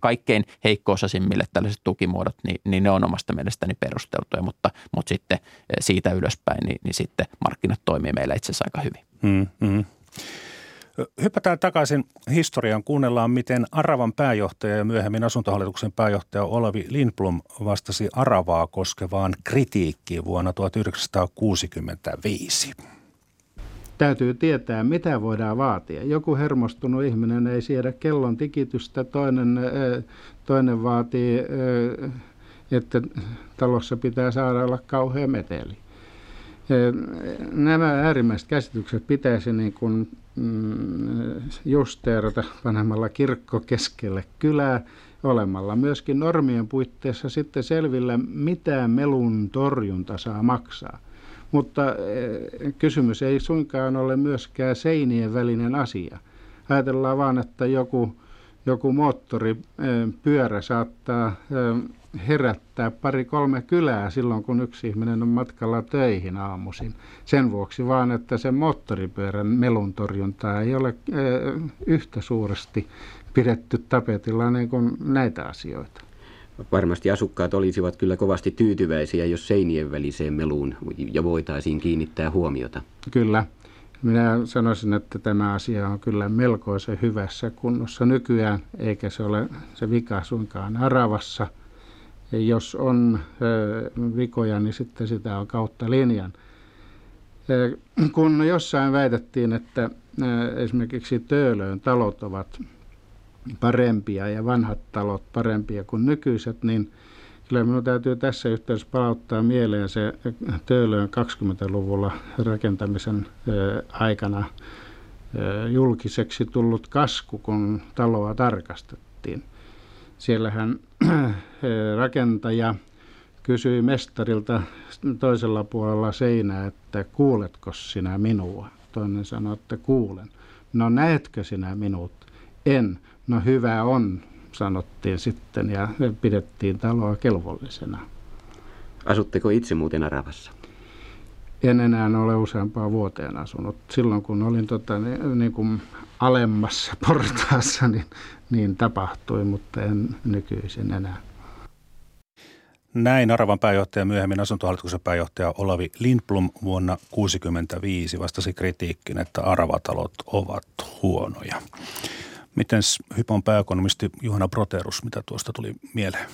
kaikkein heikko-osaisimmille tällaiset tukimuodot, niin, niin ne on omasta mielestäni perusteltuja, mutta, mutta sitten siitä ylöspäin, niin, niin sitten markkinat toimii meillä itse asiassa aika hyvin. Mm, mm. Hypätään takaisin historiaan. Kuunnellaan, miten Aravan pääjohtaja ja myöhemmin asuntohallituksen pääjohtaja Olavi Lindblom vastasi Aravaa koskevaan kritiikkiin vuonna 1965. Täytyy tietää, mitä voidaan vaatia. Joku hermostunut ihminen ei siedä kellon tikitystä, toinen, toinen vaatii, että talossa pitää saada olla kauhea meteli. Nämä äärimmäiset käsitykset pitäisi niin kuin mm, justeerata panemalla kirkko keskelle kylää olemalla myöskin normien puitteissa sitten selvillä, mitä melun torjunta saa maksaa. Mutta kysymys ei suinkaan ole myöskään seinien välinen asia. Ajatellaan vaan, että joku, joku moottoripyörä saattaa herättää pari-kolme kylää silloin, kun yksi ihminen on matkalla töihin aamuisin. Sen vuoksi vaan, että se moottoripyörän melun torjunta ei ole yhtä suuresti pidetty tapetilla niin kuin näitä asioita. Varmasti asukkaat olisivat kyllä kovasti tyytyväisiä, jos seinien väliseen meluun ja voitaisiin kiinnittää huomiota. Kyllä. Minä sanoisin, että tämä asia on kyllä melkoisen hyvässä kunnossa nykyään, eikä se ole se vika suinkaan aravassa. Jos on vikoja, niin sitten sitä on kautta linjan. Kun jossain väitettiin, että esimerkiksi Töölöön talot ovat parempia ja vanhat talot parempia kuin nykyiset, niin kyllä minun täytyy tässä yhteydessä palauttaa mieleen se Töölön 20-luvulla rakentamisen aikana julkiseksi tullut kasku, kun taloa tarkastettiin. Siellähän rakentaja kysyi mestarilta toisella puolella seinää, että kuuletko sinä minua? Toinen sanoi, että kuulen. No näetkö sinä minut? En. No hyvä on, sanottiin sitten ja pidettiin taloa kelvollisena. Asutteko itse muuten Aravassa? En enää ole useampaa vuoteen asunut. Silloin kun olin tota, niin, niin kuin alemmassa portaassa, niin, niin tapahtui, mutta en nykyisin enää. Näin Aravan pääjohtaja myöhemmin asuntohallituksen pääjohtaja Olavi Lindblom vuonna 1965 vastasi kritiikkiin, että aravatalot ovat huonoja. Miten Hypon pääekonomisti Juhana Proterus, mitä tuosta tuli mieleen?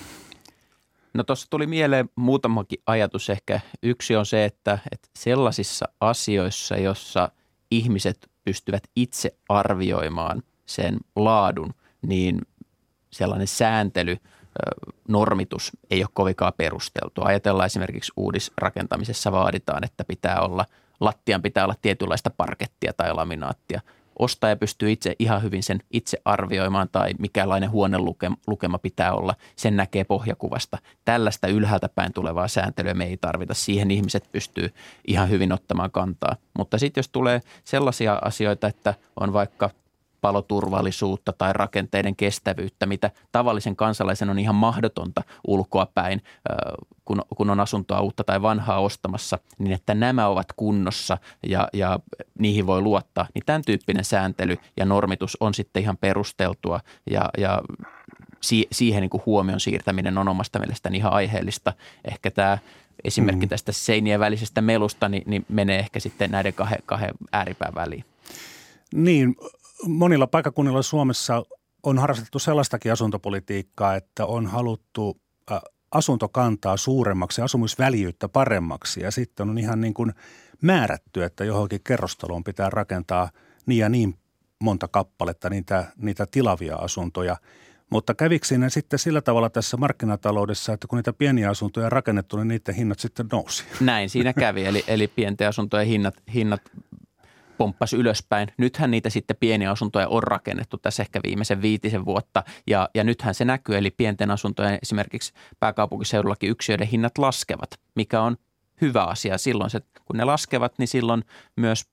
No tuossa tuli mieleen muutamakin ajatus ehkä. Yksi on se, että, että sellaisissa asioissa, jossa ihmiset pystyvät itse arvioimaan sen laadun, niin sellainen sääntely, normitus ei ole kovinkaan perusteltu. Ajatellaan esimerkiksi uudisrakentamisessa vaaditaan, että pitää olla, lattian pitää olla tietynlaista parkettia tai laminaattia – ostaja pystyy itse ihan hyvin sen itse arvioimaan tai mikälainen huonelukema pitää olla. Sen näkee pohjakuvasta. Tällaista ylhäältä päin tulevaa sääntelyä me ei tarvita. Siihen ihmiset pystyy ihan hyvin ottamaan kantaa. Mutta sitten jos tulee sellaisia asioita, että on vaikka paloturvallisuutta tai rakenteiden kestävyyttä, mitä tavallisen kansalaisen on ihan mahdotonta ulkoa päin, kun, kun on asuntoa uutta tai vanhaa ostamassa, niin että nämä ovat kunnossa ja, ja niihin voi luottaa, niin tämän tyyppinen sääntely ja normitus on sitten ihan perusteltua ja, ja siihen niin kuin huomion siirtäminen on omasta mielestäni ihan aiheellista. Ehkä tämä esimerkki mm. tästä seinien välisestä melusta niin, niin menee ehkä sitten näiden kahden, kahden ääripään väliin. Niin, monilla paikakunnilla Suomessa on harrastettu sellaistakin asuntopolitiikkaa, että on haluttu asuntokantaa suuremmaksi, asumisväljyyttä paremmaksi ja sitten on ihan niin kuin määrätty, että johonkin kerrostaloon pitää rakentaa niin ja niin monta kappaletta niitä, niitä tilavia asuntoja. Mutta kävikö siinä sitten sillä tavalla tässä markkinataloudessa, että kun niitä pieniä asuntoja on rakennettu, niin niiden hinnat sitten nousi? Näin siinä kävi, eli, eli pienten asuntojen hinnat, hinnat pomppasi ylöspäin. Nythän niitä sitten pieniä asuntoja on rakennettu tässä ehkä viimeisen viitisen vuotta ja, ja nythän se näkyy, eli pienten asuntojen esimerkiksi pääkaupunkiseudullakin yksiöiden hinnat laskevat, mikä on hyvä asia. Silloin se, kun ne laskevat, niin silloin myös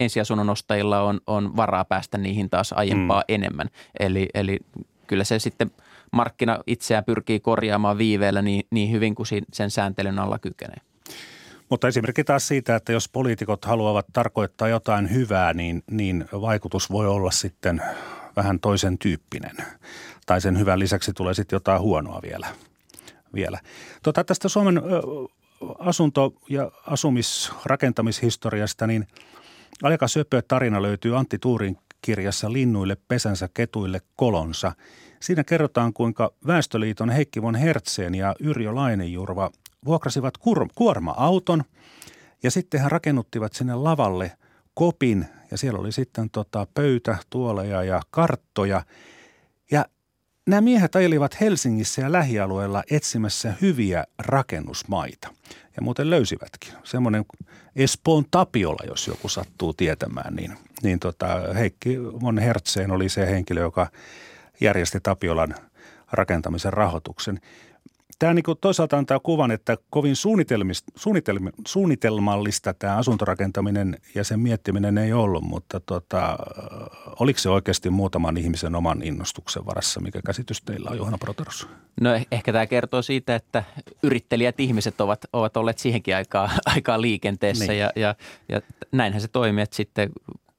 ensiasunnon ostajilla on, on varaa päästä niihin taas aiempaa mm. enemmän. Eli, eli kyllä se sitten markkina itseään pyrkii korjaamaan viiveellä niin, niin hyvin kuin sen sääntelyn alla kykenee. Mutta esimerkki taas siitä, että jos poliitikot haluavat tarkoittaa jotain hyvää, niin, niin vaikutus voi olla sitten vähän toisen tyyppinen. Tai sen hyvän lisäksi tulee sitten jotain huonoa vielä. vielä. Tota, tästä Suomen asunto- ja asumisrakentamishistoriasta, niin aika söpö tarina löytyy Antti Tuurin kirjassa Linnuille pesänsä ketuille kolonsa. Siinä kerrotaan, kuinka Väestöliiton Heikki von Hertzeen ja Yrjö Lainejurva vuokrasivat kuorma-auton ja sitten he rakennuttivat sinne lavalle kopin ja siellä oli sitten tota pöytä, tuoleja ja karttoja. Ja nämä miehet ajelivat Helsingissä ja lähialueella etsimässä hyviä rakennusmaita. Ja muuten löysivätkin. Semmoinen Espoon Tapiola, jos joku sattuu tietämään, niin, niin tota Heikki von Hertzeen oli se henkilö, joka järjesti Tapiolan rakentamisen rahoituksen tämä niin toisaalta antaa kuvan, että kovin suunnitelm, suunnitelmallista tämä asuntorakentaminen ja sen miettiminen ei ollut, mutta tota, oliko se oikeasti muutaman ihmisen oman innostuksen varassa? Mikä käsitys teillä on, Johanna Proterus? No eh, ehkä tämä kertoo siitä, että yrittelijät ihmiset ovat, ovat olleet siihenkin aikaa, aikaa liikenteessä niin. ja, ja, ja näinhän se toimii, että sitten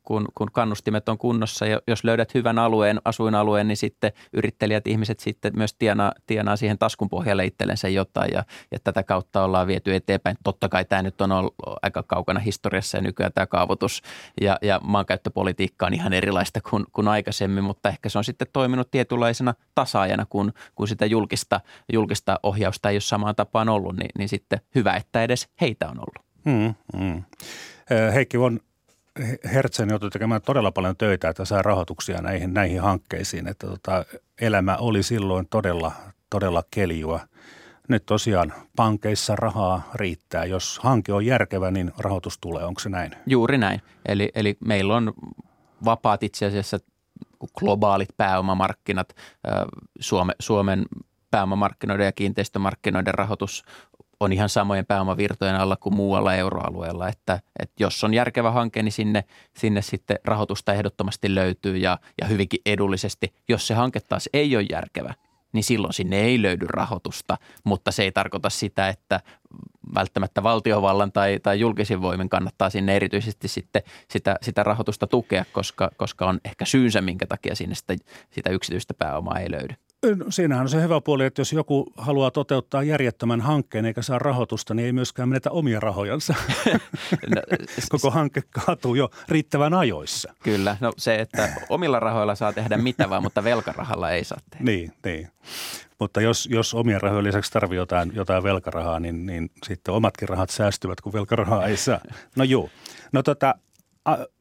kun, kun kannustimet on kunnossa ja jos löydät hyvän alueen, asuinalueen, niin sitten yrittelijät ihmiset sitten myös tienaa, tienaa siihen taskun pohjalle itsellensä jotain ja, ja tätä kautta ollaan viety eteenpäin. Totta kai tämä nyt on ollut aika kaukana historiassa ja nykyään tämä kaavoitus ja, ja maankäyttöpolitiikka on ihan erilaista kuin, kuin aikaisemmin, mutta ehkä se on sitten toiminut tietynlaisena tasaajana, kun, kun sitä julkista, julkista ohjausta ei ole samaan tapaan ollut, niin, niin sitten hyvä, että edes heitä on ollut. Mm, mm. Heikki on Hertzen joutui tekemään todella paljon töitä, että saa rahoituksia näihin, näihin hankkeisiin. Että tota, elämä oli silloin todella, todella keljua. Nyt tosiaan pankeissa rahaa riittää. Jos hanke on järkevä, niin rahoitus tulee. Onko se näin? Juuri näin. Eli, eli meillä on vapaat itse asiassa globaalit pääomamarkkinat. Suome, Suomen pääomamarkkinoiden ja kiinteistömarkkinoiden rahoitus on ihan samojen pääomavirtojen alla kuin muualla euroalueella, että, että jos on järkevä hanke, niin sinne, sinne sitten rahoitusta ehdottomasti löytyy ja, ja hyvinkin edullisesti. Jos se hanke taas ei ole järkevä, niin silloin sinne ei löydy rahoitusta, mutta se ei tarkoita sitä, että välttämättä valtiovallan tai, tai julkisin voimin kannattaa sinne erityisesti sitten sitä, sitä rahoitusta tukea, koska, koska on ehkä syynsä, minkä takia sinne sitä, sitä yksityistä pääomaa ei löydy. No, siinähän on se hyvä puoli, että jos joku haluaa toteuttaa järjettömän hankkeen eikä saa rahoitusta, niin ei myöskään menetä omia rahojansa. no, Koko hanke kaatuu jo riittävän ajoissa. Kyllä, no se, että omilla rahoilla saa tehdä mitä vaan, mutta velkarahalla ei saa tehdä. Niin, niin. Mutta jos, jos omien rahojen lisäksi tarvii jotain, jotain velkarahaa, niin, niin sitten omatkin rahat säästyvät, kun velkarahaa ei saa. No joo. No tota,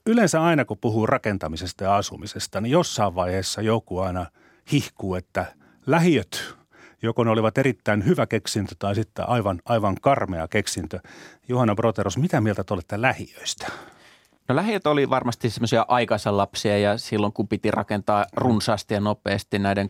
yleensä aina kun puhuu rakentamisesta ja asumisesta, niin jossain vaiheessa joku aina – hihkuu, että lähiöt, joko ne olivat erittäin hyvä keksintö tai sitten aivan, aivan karmea keksintö. Johanna Broteros, mitä mieltä te olette lähiöistä? No lähiöt oli varmasti semmoisia aikaisen lapsia ja silloin kun piti rakentaa runsaasti ja nopeasti näiden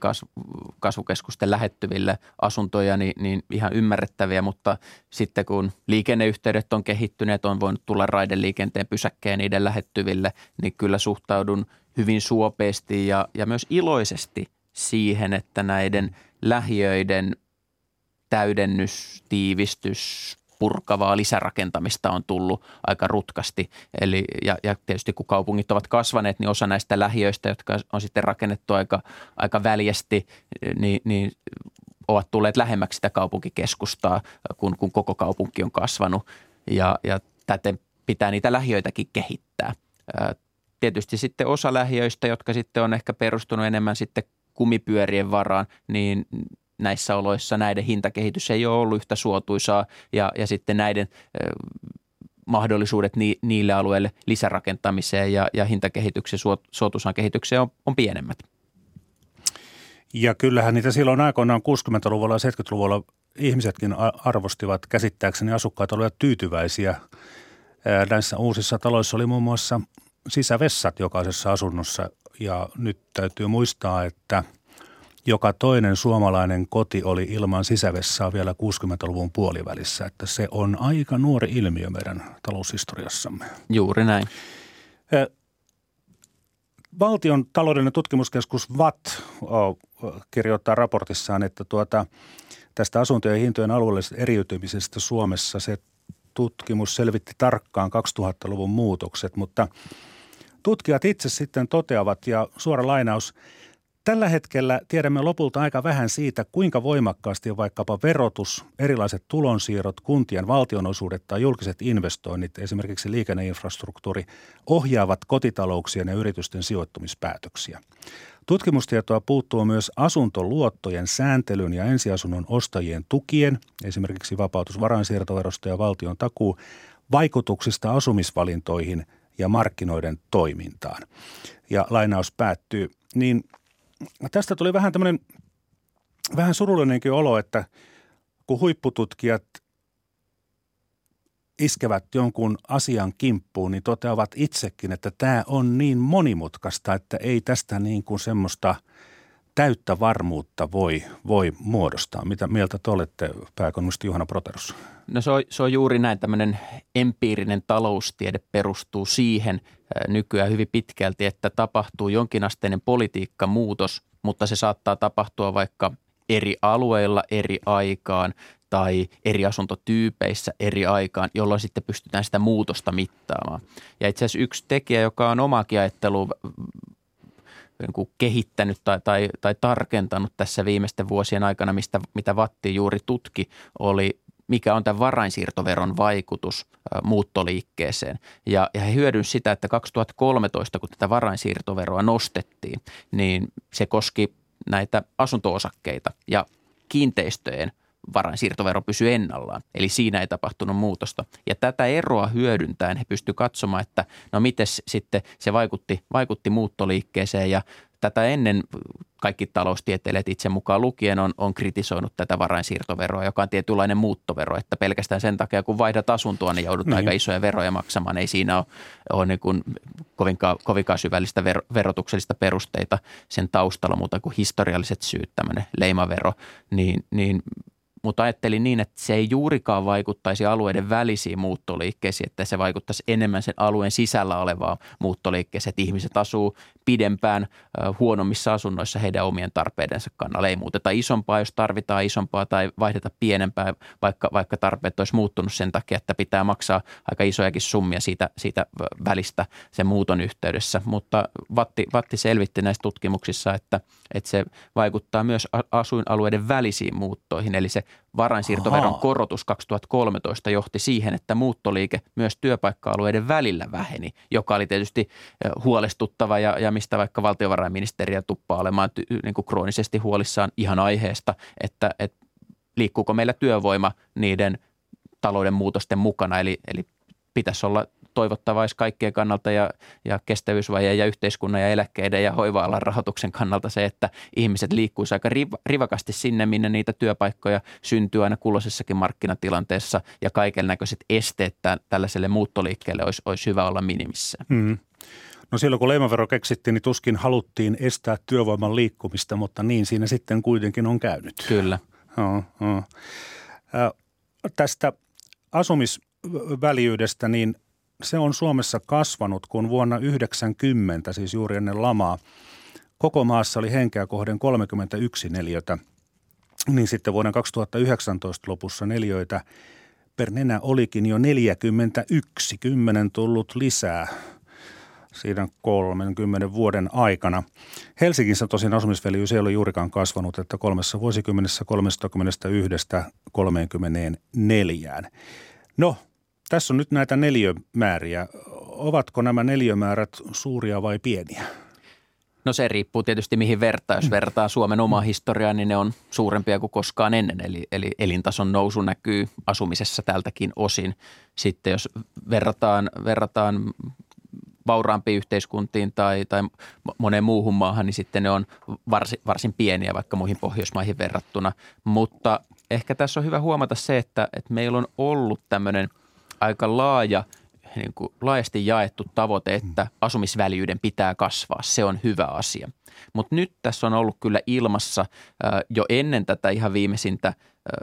kasvukeskusten lähettyville asuntoja, niin, niin ihan ymmärrettäviä, mutta sitten kun liikenneyhteydet on kehittyneet, on voinut tulla raideliikenteen pysäkkeen niiden lähettyville, niin kyllä suhtaudun hyvin suopeasti ja, ja myös iloisesti siihen, että näiden lähiöiden täydennys, tiivistys, purkavaa lisärakentamista on tullut aika rutkasti. Eli, ja, ja tietysti kun kaupungit ovat kasvaneet, niin osa näistä lähiöistä, jotka on sitten rakennettu aika, aika väljästi, niin, niin ovat tulleet lähemmäksi sitä kaupunkikeskustaa, kun, kun koko kaupunki on kasvanut. Ja, ja täten pitää niitä lähiöitäkin kehittää. Tietysti sitten osa lähiöistä, jotka sitten on ehkä perustunut enemmän sitten kumipyörien varaan, niin näissä oloissa näiden hintakehitys ei ole ollut yhtä suotuisaa ja, ja sitten näiden mahdollisuudet ni, niille alueille lisärakentamiseen ja, ja hintakehityksen, suotuisaan kehitykseen on, on pienemmät. Ja kyllähän niitä silloin aikoinaan 60-luvulla ja 70-luvulla ihmisetkin arvostivat käsittääkseni asukkaat olivat tyytyväisiä. Näissä uusissa taloissa oli muun muassa sisävessat jokaisessa asunnossa ja nyt täytyy muistaa, että joka toinen suomalainen koti oli ilman sisävessaa vielä 60-luvun puolivälissä, että se on aika nuori ilmiö meidän taloushistoriassamme. Juuri näin. Valtion taloudellinen tutkimuskeskus VAT kirjoittaa raportissaan, että tuota, tästä asuntojen hintojen alueellisesta eriytymisestä Suomessa se tutkimus selvitti tarkkaan 2000-luvun muutokset, mutta tutkijat itse sitten toteavat, ja suora lainaus, Tällä hetkellä tiedämme lopulta aika vähän siitä, kuinka voimakkaasti vaikkapa verotus, erilaiset tulonsiirrot, kuntien valtionosuudet tai julkiset investoinnit, esimerkiksi liikenneinfrastruktuuri, ohjaavat kotitalouksien ja yritysten sijoittumispäätöksiä. Tutkimustietoa puuttuu myös asuntoluottojen sääntelyn ja ensiasunnon ostajien tukien, esimerkiksi vapautus varainsiirtoverosta ja valtion takuu, vaikutuksista asumisvalintoihin ja markkinoiden toimintaan. Ja lainaus päättyy, niin tästä tuli vähän tämmöinen vähän surullinenkin olo, että kun huippututkijat iskevät jonkun asian kimppuun, niin toteavat itsekin, että tämä on niin monimutkaista, että ei tästä niin kuin semmoista täyttä varmuutta voi, voi muodostaa. Mitä mieltä te olette, pääekonomisti Juhana Proterus? No se on, se on juuri näin. Tämmöinen empiirinen taloustiede perustuu siihen nykyään hyvin pitkälti, että tapahtuu jonkinasteinen politiikkamuutos, mutta se saattaa tapahtua vaikka eri alueilla eri aikaan tai eri asuntotyypeissä eri aikaan, jolloin sitten pystytään sitä muutosta mittaamaan. Ja itse asiassa yksi tekijä, joka on omakin ajattelu niin kehittänyt tai, tai, tai tarkentanut tässä viimeisten vuosien aikana, mistä, mitä Vatti juuri tutki, oli mikä on tämän varainsiirtoveron vaikutus muuttoliikkeeseen. Ja, ja he hyödynsivät sitä, että 2013, kun tätä varainsiirtoveroa nostettiin, niin se koski näitä asuntoosakkeita ja kiinteistöjen varainsiirtovero pysyi ennallaan. Eli siinä ei tapahtunut muutosta. Ja tätä eroa hyödyntäen he pystyivät katsomaan, että no miten sitten se vaikutti, vaikutti muuttoliikkeeseen ja tätä ennen kaikki taloustieteilijät itse mukaan lukien on, on kritisoinut tätä varainsiirtoveroa, joka on tietynlainen muuttovero, että pelkästään sen takia, kun vaihdat asuntoa, niin joudut niin. aika isoja veroja maksamaan. Ei siinä ole, ole niin kuin kovinkaan, kovinkaan syvällistä ver, verotuksellista perusteita sen taustalla, muuta kuin historialliset syyt, tämmöinen leimavero, niin, niin mutta ajattelin niin, että se ei juurikaan vaikuttaisi alueiden välisiin muuttoliikkeisiin, että se vaikuttaisi enemmän sen alueen sisällä olevaan muuttoliikkeeseen, että ihmiset asuu pidempään huonommissa asunnoissa heidän omien tarpeidensa kannalla. Ei muuteta isompaa, jos tarvitaan isompaa tai vaihdeta pienempää, vaikka, vaikka tarpeet olisi muuttunut sen takia, että pitää maksaa aika isojakin summia siitä, siitä välistä sen muuton yhteydessä. Mutta Vatti, Vatti selvitti näissä tutkimuksissa, että, että se vaikuttaa myös asuinalueiden välisiin muuttoihin, eli se varainsiirtoveron Aha. korotus 2013 johti siihen, että muuttoliike myös työpaikka-alueiden välillä väheni, joka oli tietysti huolestuttava ja, ja mistä vaikka valtiovarainministeriö tuppaa olemaan ty, niin kuin kroonisesti huolissaan ihan aiheesta, että, että liikkuuko meillä työvoima niiden talouden muutosten mukana, eli, eli pitäisi olla toivottavaa olisi kaikkien kannalta ja, ja kestävyysvajeen ja yhteiskunnan ja eläkkeiden ja hoiva-alan rahoituksen kannalta se, että ihmiset liikkuisivat aika rivakasti sinne, minne niitä työpaikkoja syntyy aina kulloisessakin markkinatilanteessa ja kaiken näköiset esteet tällaiselle muuttoliikkeelle olisi, olisi hyvä olla minimissä. Mm. No silloin kun leimavero keksittiin, niin tuskin haluttiin estää työvoiman liikkumista, mutta niin siinä sitten kuitenkin on käynyt. Kyllä. Oh, oh. Tästä asumisväljyydestä, niin se on Suomessa kasvanut, kun vuonna 90, siis juuri ennen lamaa, koko maassa oli henkeä kohden 31 neliötä, niin sitten vuoden 2019 lopussa neliöitä per nenä olikin jo 41, 10 tullut lisää siinä 30 vuoden aikana. Helsingissä tosin asumisväljyys ei ole juurikaan kasvanut, että kolmessa vuosikymmenessä 31 34. No, tässä on nyt näitä neliömääriä. Ovatko nämä neliömäärät suuria vai pieniä? No se riippuu tietysti mihin vertaa. Jos vertaa Suomen omaa historiaa, niin ne on suurempia kuin koskaan ennen. Eli, eli elintason nousu näkyy asumisessa tältäkin osin. Sitten jos verrataan, verrataan vauraampiin yhteiskuntiin tai, tai moneen muuhun maahan, niin sitten ne on varsin, varsin pieniä vaikka muihin Pohjoismaihin verrattuna. Mutta ehkä tässä on hyvä huomata se, että, että meillä on ollut tämmöinen – aika laaja, niin kuin laajasti jaettu tavoite, että asumisväljyyden pitää kasvaa. Se on hyvä asia. Mutta nyt tässä on ollut kyllä ilmassa jo ennen tätä ihan viimeisintä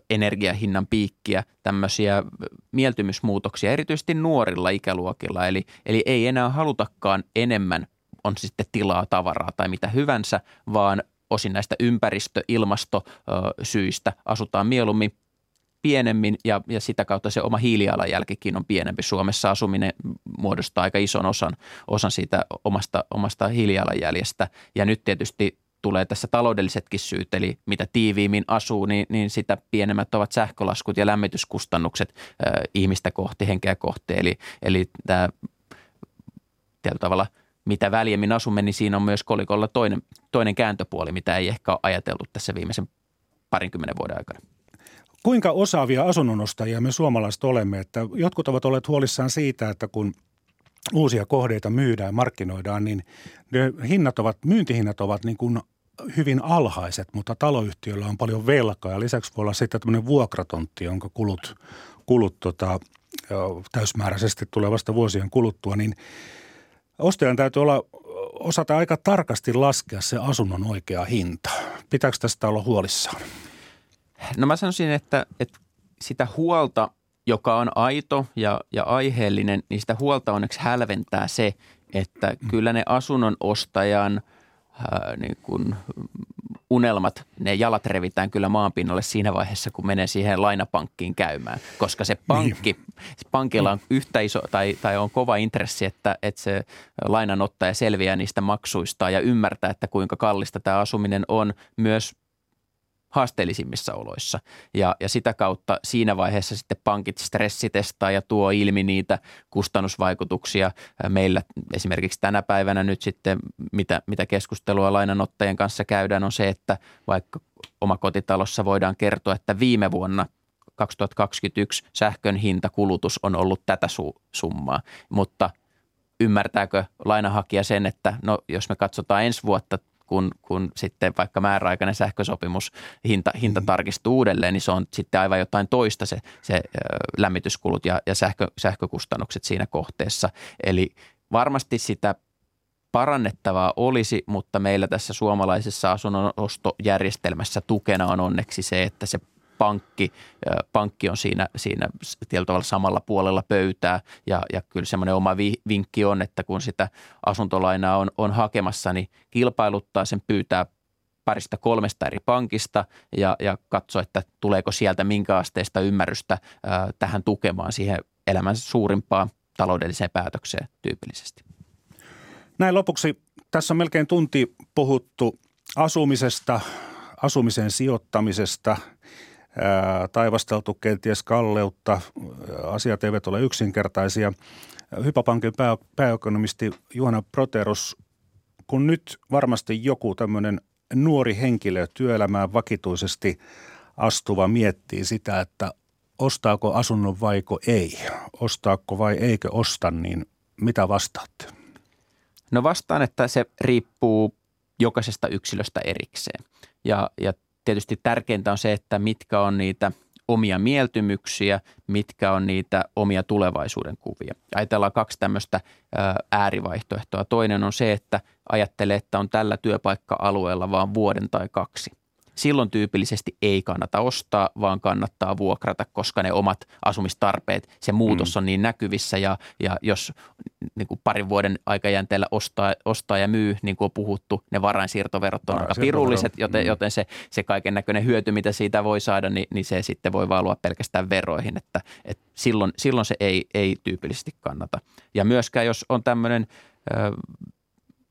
energiahinnan piikkiä tämmöisiä mieltymysmuutoksia, erityisesti nuorilla ikäluokilla. Eli, eli ei enää halutakaan enemmän on sitten tilaa, tavaraa tai mitä hyvänsä, vaan osin näistä ympäristö-, ilmastosyistä asutaan mieluummin pienemmin ja, ja sitä kautta se oma hiilijalanjälkikin on pienempi. Suomessa asuminen muodostaa aika ison osan, osan siitä omasta, omasta hiilijalanjäljestä ja nyt tietysti tulee tässä taloudellisetkin syyt, eli mitä tiiviimmin asuu, niin, niin sitä pienemmät ovat sähkölaskut ja lämmityskustannukset äh, ihmistä kohti, henkeä kohti. Eli, eli tämä tietyllä tavalla mitä väljemmin asumme, niin siinä on myös kolikolla toinen, toinen kääntöpuoli, mitä ei ehkä ole ajateltu tässä viimeisen parinkymmenen vuoden aikana. Kuinka osaavia asunnonostajia me suomalaiset olemme? Että jotkut ovat olleet huolissaan siitä, että kun uusia kohdeita myydään, markkinoidaan, niin ne hinnat ovat, myyntihinnat ovat niin kuin hyvin alhaiset, mutta taloyhtiöllä on paljon velkaa ja lisäksi voi olla sitten tämmöinen vuokratontti, jonka kulut, kulut tota, täysmääräisesti tulee vasta vuosien kuluttua, niin ostajan täytyy olla osata aika tarkasti laskea se asunnon oikea hinta. Pitääkö tästä olla huolissaan? No mä sanoisin, että, että sitä huolta, joka on aito ja, ja aiheellinen, niin sitä huolta onneksi hälventää se, että kyllä ne asunnon ostajan ää, niin kun unelmat, ne jalat revitään kyllä maanpinnalle siinä vaiheessa, kun menee siihen lainapankkiin käymään. Koska se pankki, niin. pankilla on yhtä iso tai, tai on kova intressi, että, että se lainanottaja selviää niistä maksuista ja ymmärtää, että kuinka kallista tämä asuminen on myös haasteellisimmissa oloissa. Ja, ja sitä kautta siinä vaiheessa sitten pankit stressitestaa ja tuo ilmi niitä kustannusvaikutuksia. Meillä esimerkiksi tänä päivänä nyt sitten, mitä, mitä keskustelua lainanottajien kanssa käydään, on se, että vaikka omakotitalossa voidaan kertoa, että viime vuonna 2021 sähkön hintakulutus on ollut tätä su- summaa, mutta ymmärtääkö lainahakija sen, että no jos me katsotaan ensi vuotta kun, kun sitten vaikka määräaikainen sähkösopimus hinta, hinta mm. tarkistuu uudelleen, niin se on sitten aivan jotain toista se, se lämmityskulut ja, ja sähkö, sähkökustannukset siinä kohteessa. Eli varmasti sitä parannettavaa olisi, mutta meillä tässä suomalaisessa asunnonostojärjestelmässä tukena on onneksi se, että se pankki, pankki on siinä, siinä tietyllä tavalla samalla puolella pöytää ja, ja kyllä semmoinen oma vinkki on, että kun sitä asuntolainaa on, on hakemassa, niin kilpailuttaa sen pyytää parista kolmesta eri pankista ja, ja katso, että tuleeko sieltä minkä asteista ymmärrystä ää, tähän tukemaan siihen elämän suurimpaan taloudelliseen päätökseen tyypillisesti. Näin lopuksi. Tässä on melkein tunti puhuttu asumisesta, asumisen sijoittamisesta – taivasteltu kenties kalleutta. Asiat eivät ole yksinkertaisia. Hypapankin pää, pääekonomisti Juhana Proteros, kun nyt varmasti joku tämmöinen nuori henkilö työelämään vakituisesti astuva miettii sitä, että ostaako asunnon vaiko ei, ostaako vai eikö osta, niin mitä vastaatte? No vastaan, että se riippuu jokaisesta yksilöstä erikseen. Ja, ja tietysti tärkeintä on se, että mitkä on niitä omia mieltymyksiä, mitkä on niitä omia tulevaisuuden kuvia. Ajatellaan kaksi tämmöistä äärivaihtoehtoa. Toinen on se, että ajattelee, että on tällä työpaikka-alueella vain vuoden tai kaksi silloin tyypillisesti ei kannata ostaa, vaan kannattaa vuokrata, koska ne omat asumistarpeet, se muutos mm. on niin näkyvissä ja, ja jos niin kuin parin vuoden aikajänteellä ostaa, ostaa ja myy, niin kuin on puhuttu, ne varainsiirtoverot on aika pirulliset, joten, mm. joten se, se kaiken näköinen hyöty, mitä siitä voi saada, niin, niin se sitten voi valua pelkästään veroihin, että, että silloin, silloin se ei, ei tyypillisesti kannata. Ja myöskään jos on tämmöinen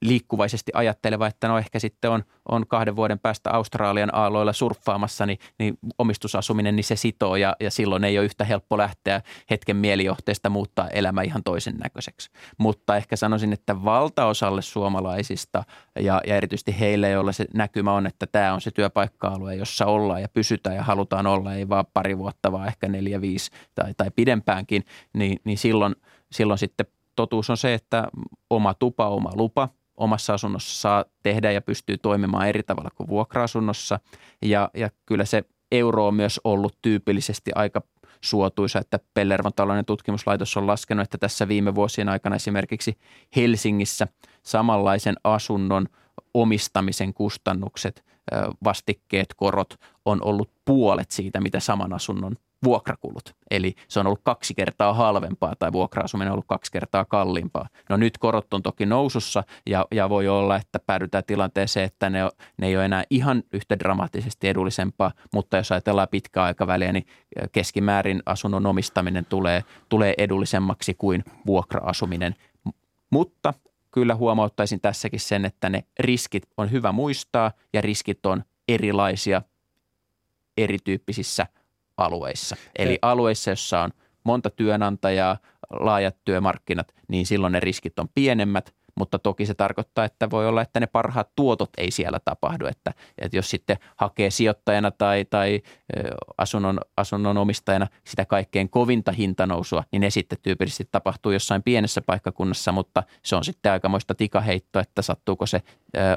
liikkuvaisesti ajatteleva, että no ehkä sitten on, on kahden vuoden päästä Australian aalloilla surffaamassa, niin, niin omistusasuminen, niin se sitoo ja, ja silloin ei ole yhtä helppo lähteä hetken mielijohteesta muuttaa elämä ihan toisen näköiseksi. Mutta ehkä sanoisin, että valtaosalle suomalaisista ja, ja erityisesti heille, joilla se näkymä on, että tämä on se työpaikka-alue, jossa ollaan ja pysytään ja halutaan olla, ei vaan pari vuotta, vaan ehkä neljä, viisi tai, tai pidempäänkin, niin, niin silloin, silloin sitten totuus on se, että oma tupa, oma lupa – omassa asunnossa saa tehdä ja pystyy toimimaan eri tavalla kuin vuokra-asunnossa. Ja, ja kyllä se euro on myös ollut tyypillisesti aika suotuisa, että Pellervon talouden tutkimuslaitos on laskenut, että tässä viime vuosien aikana esimerkiksi Helsingissä samanlaisen asunnon omistamisen kustannukset, vastikkeet, korot on ollut puolet siitä, mitä saman asunnon vuokrakulut. Eli se on ollut kaksi kertaa halvempaa tai vuokra-asuminen on ollut kaksi kertaa kalliimpaa. No nyt korot on toki nousussa ja, ja voi olla, että päädytään tilanteeseen, että ne, ne ei ole enää ihan yhtä dramaattisesti edullisempaa, mutta jos ajatellaan pitkää aikaväliä, niin keskimäärin asunnon omistaminen tulee, tulee edullisemmaksi kuin vuokra-asuminen. Mutta kyllä huomauttaisin tässäkin sen, että ne riskit on hyvä muistaa ja riskit on erilaisia erityyppisissä alueissa. Eli alueissa, jossa on monta työnantajaa, laajat työmarkkinat, niin silloin ne riskit on pienemmät, mutta toki se tarkoittaa, että voi olla, että ne parhaat tuotot ei siellä tapahdu. Että, että jos sitten hakee sijoittajana tai, tai asunnon, asunnon omistajana sitä kaikkein kovinta hintanousua, niin ne sitten tyypillisesti tapahtuu jossain pienessä paikkakunnassa, mutta se on sitten aikamoista tikaheitto, että sattuuko se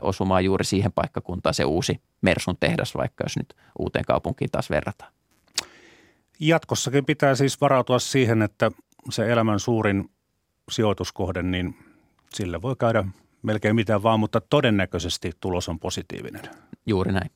osumaan juuri siihen paikkakuntaan se uusi Mersun tehdas, vaikka jos nyt uuteen kaupunkiin taas verrataan. Jatkossakin pitää siis varautua siihen, että se elämän suurin sijoituskohde, niin sillä voi käydä melkein mitään vaan, mutta todennäköisesti tulos on positiivinen. Juuri näin.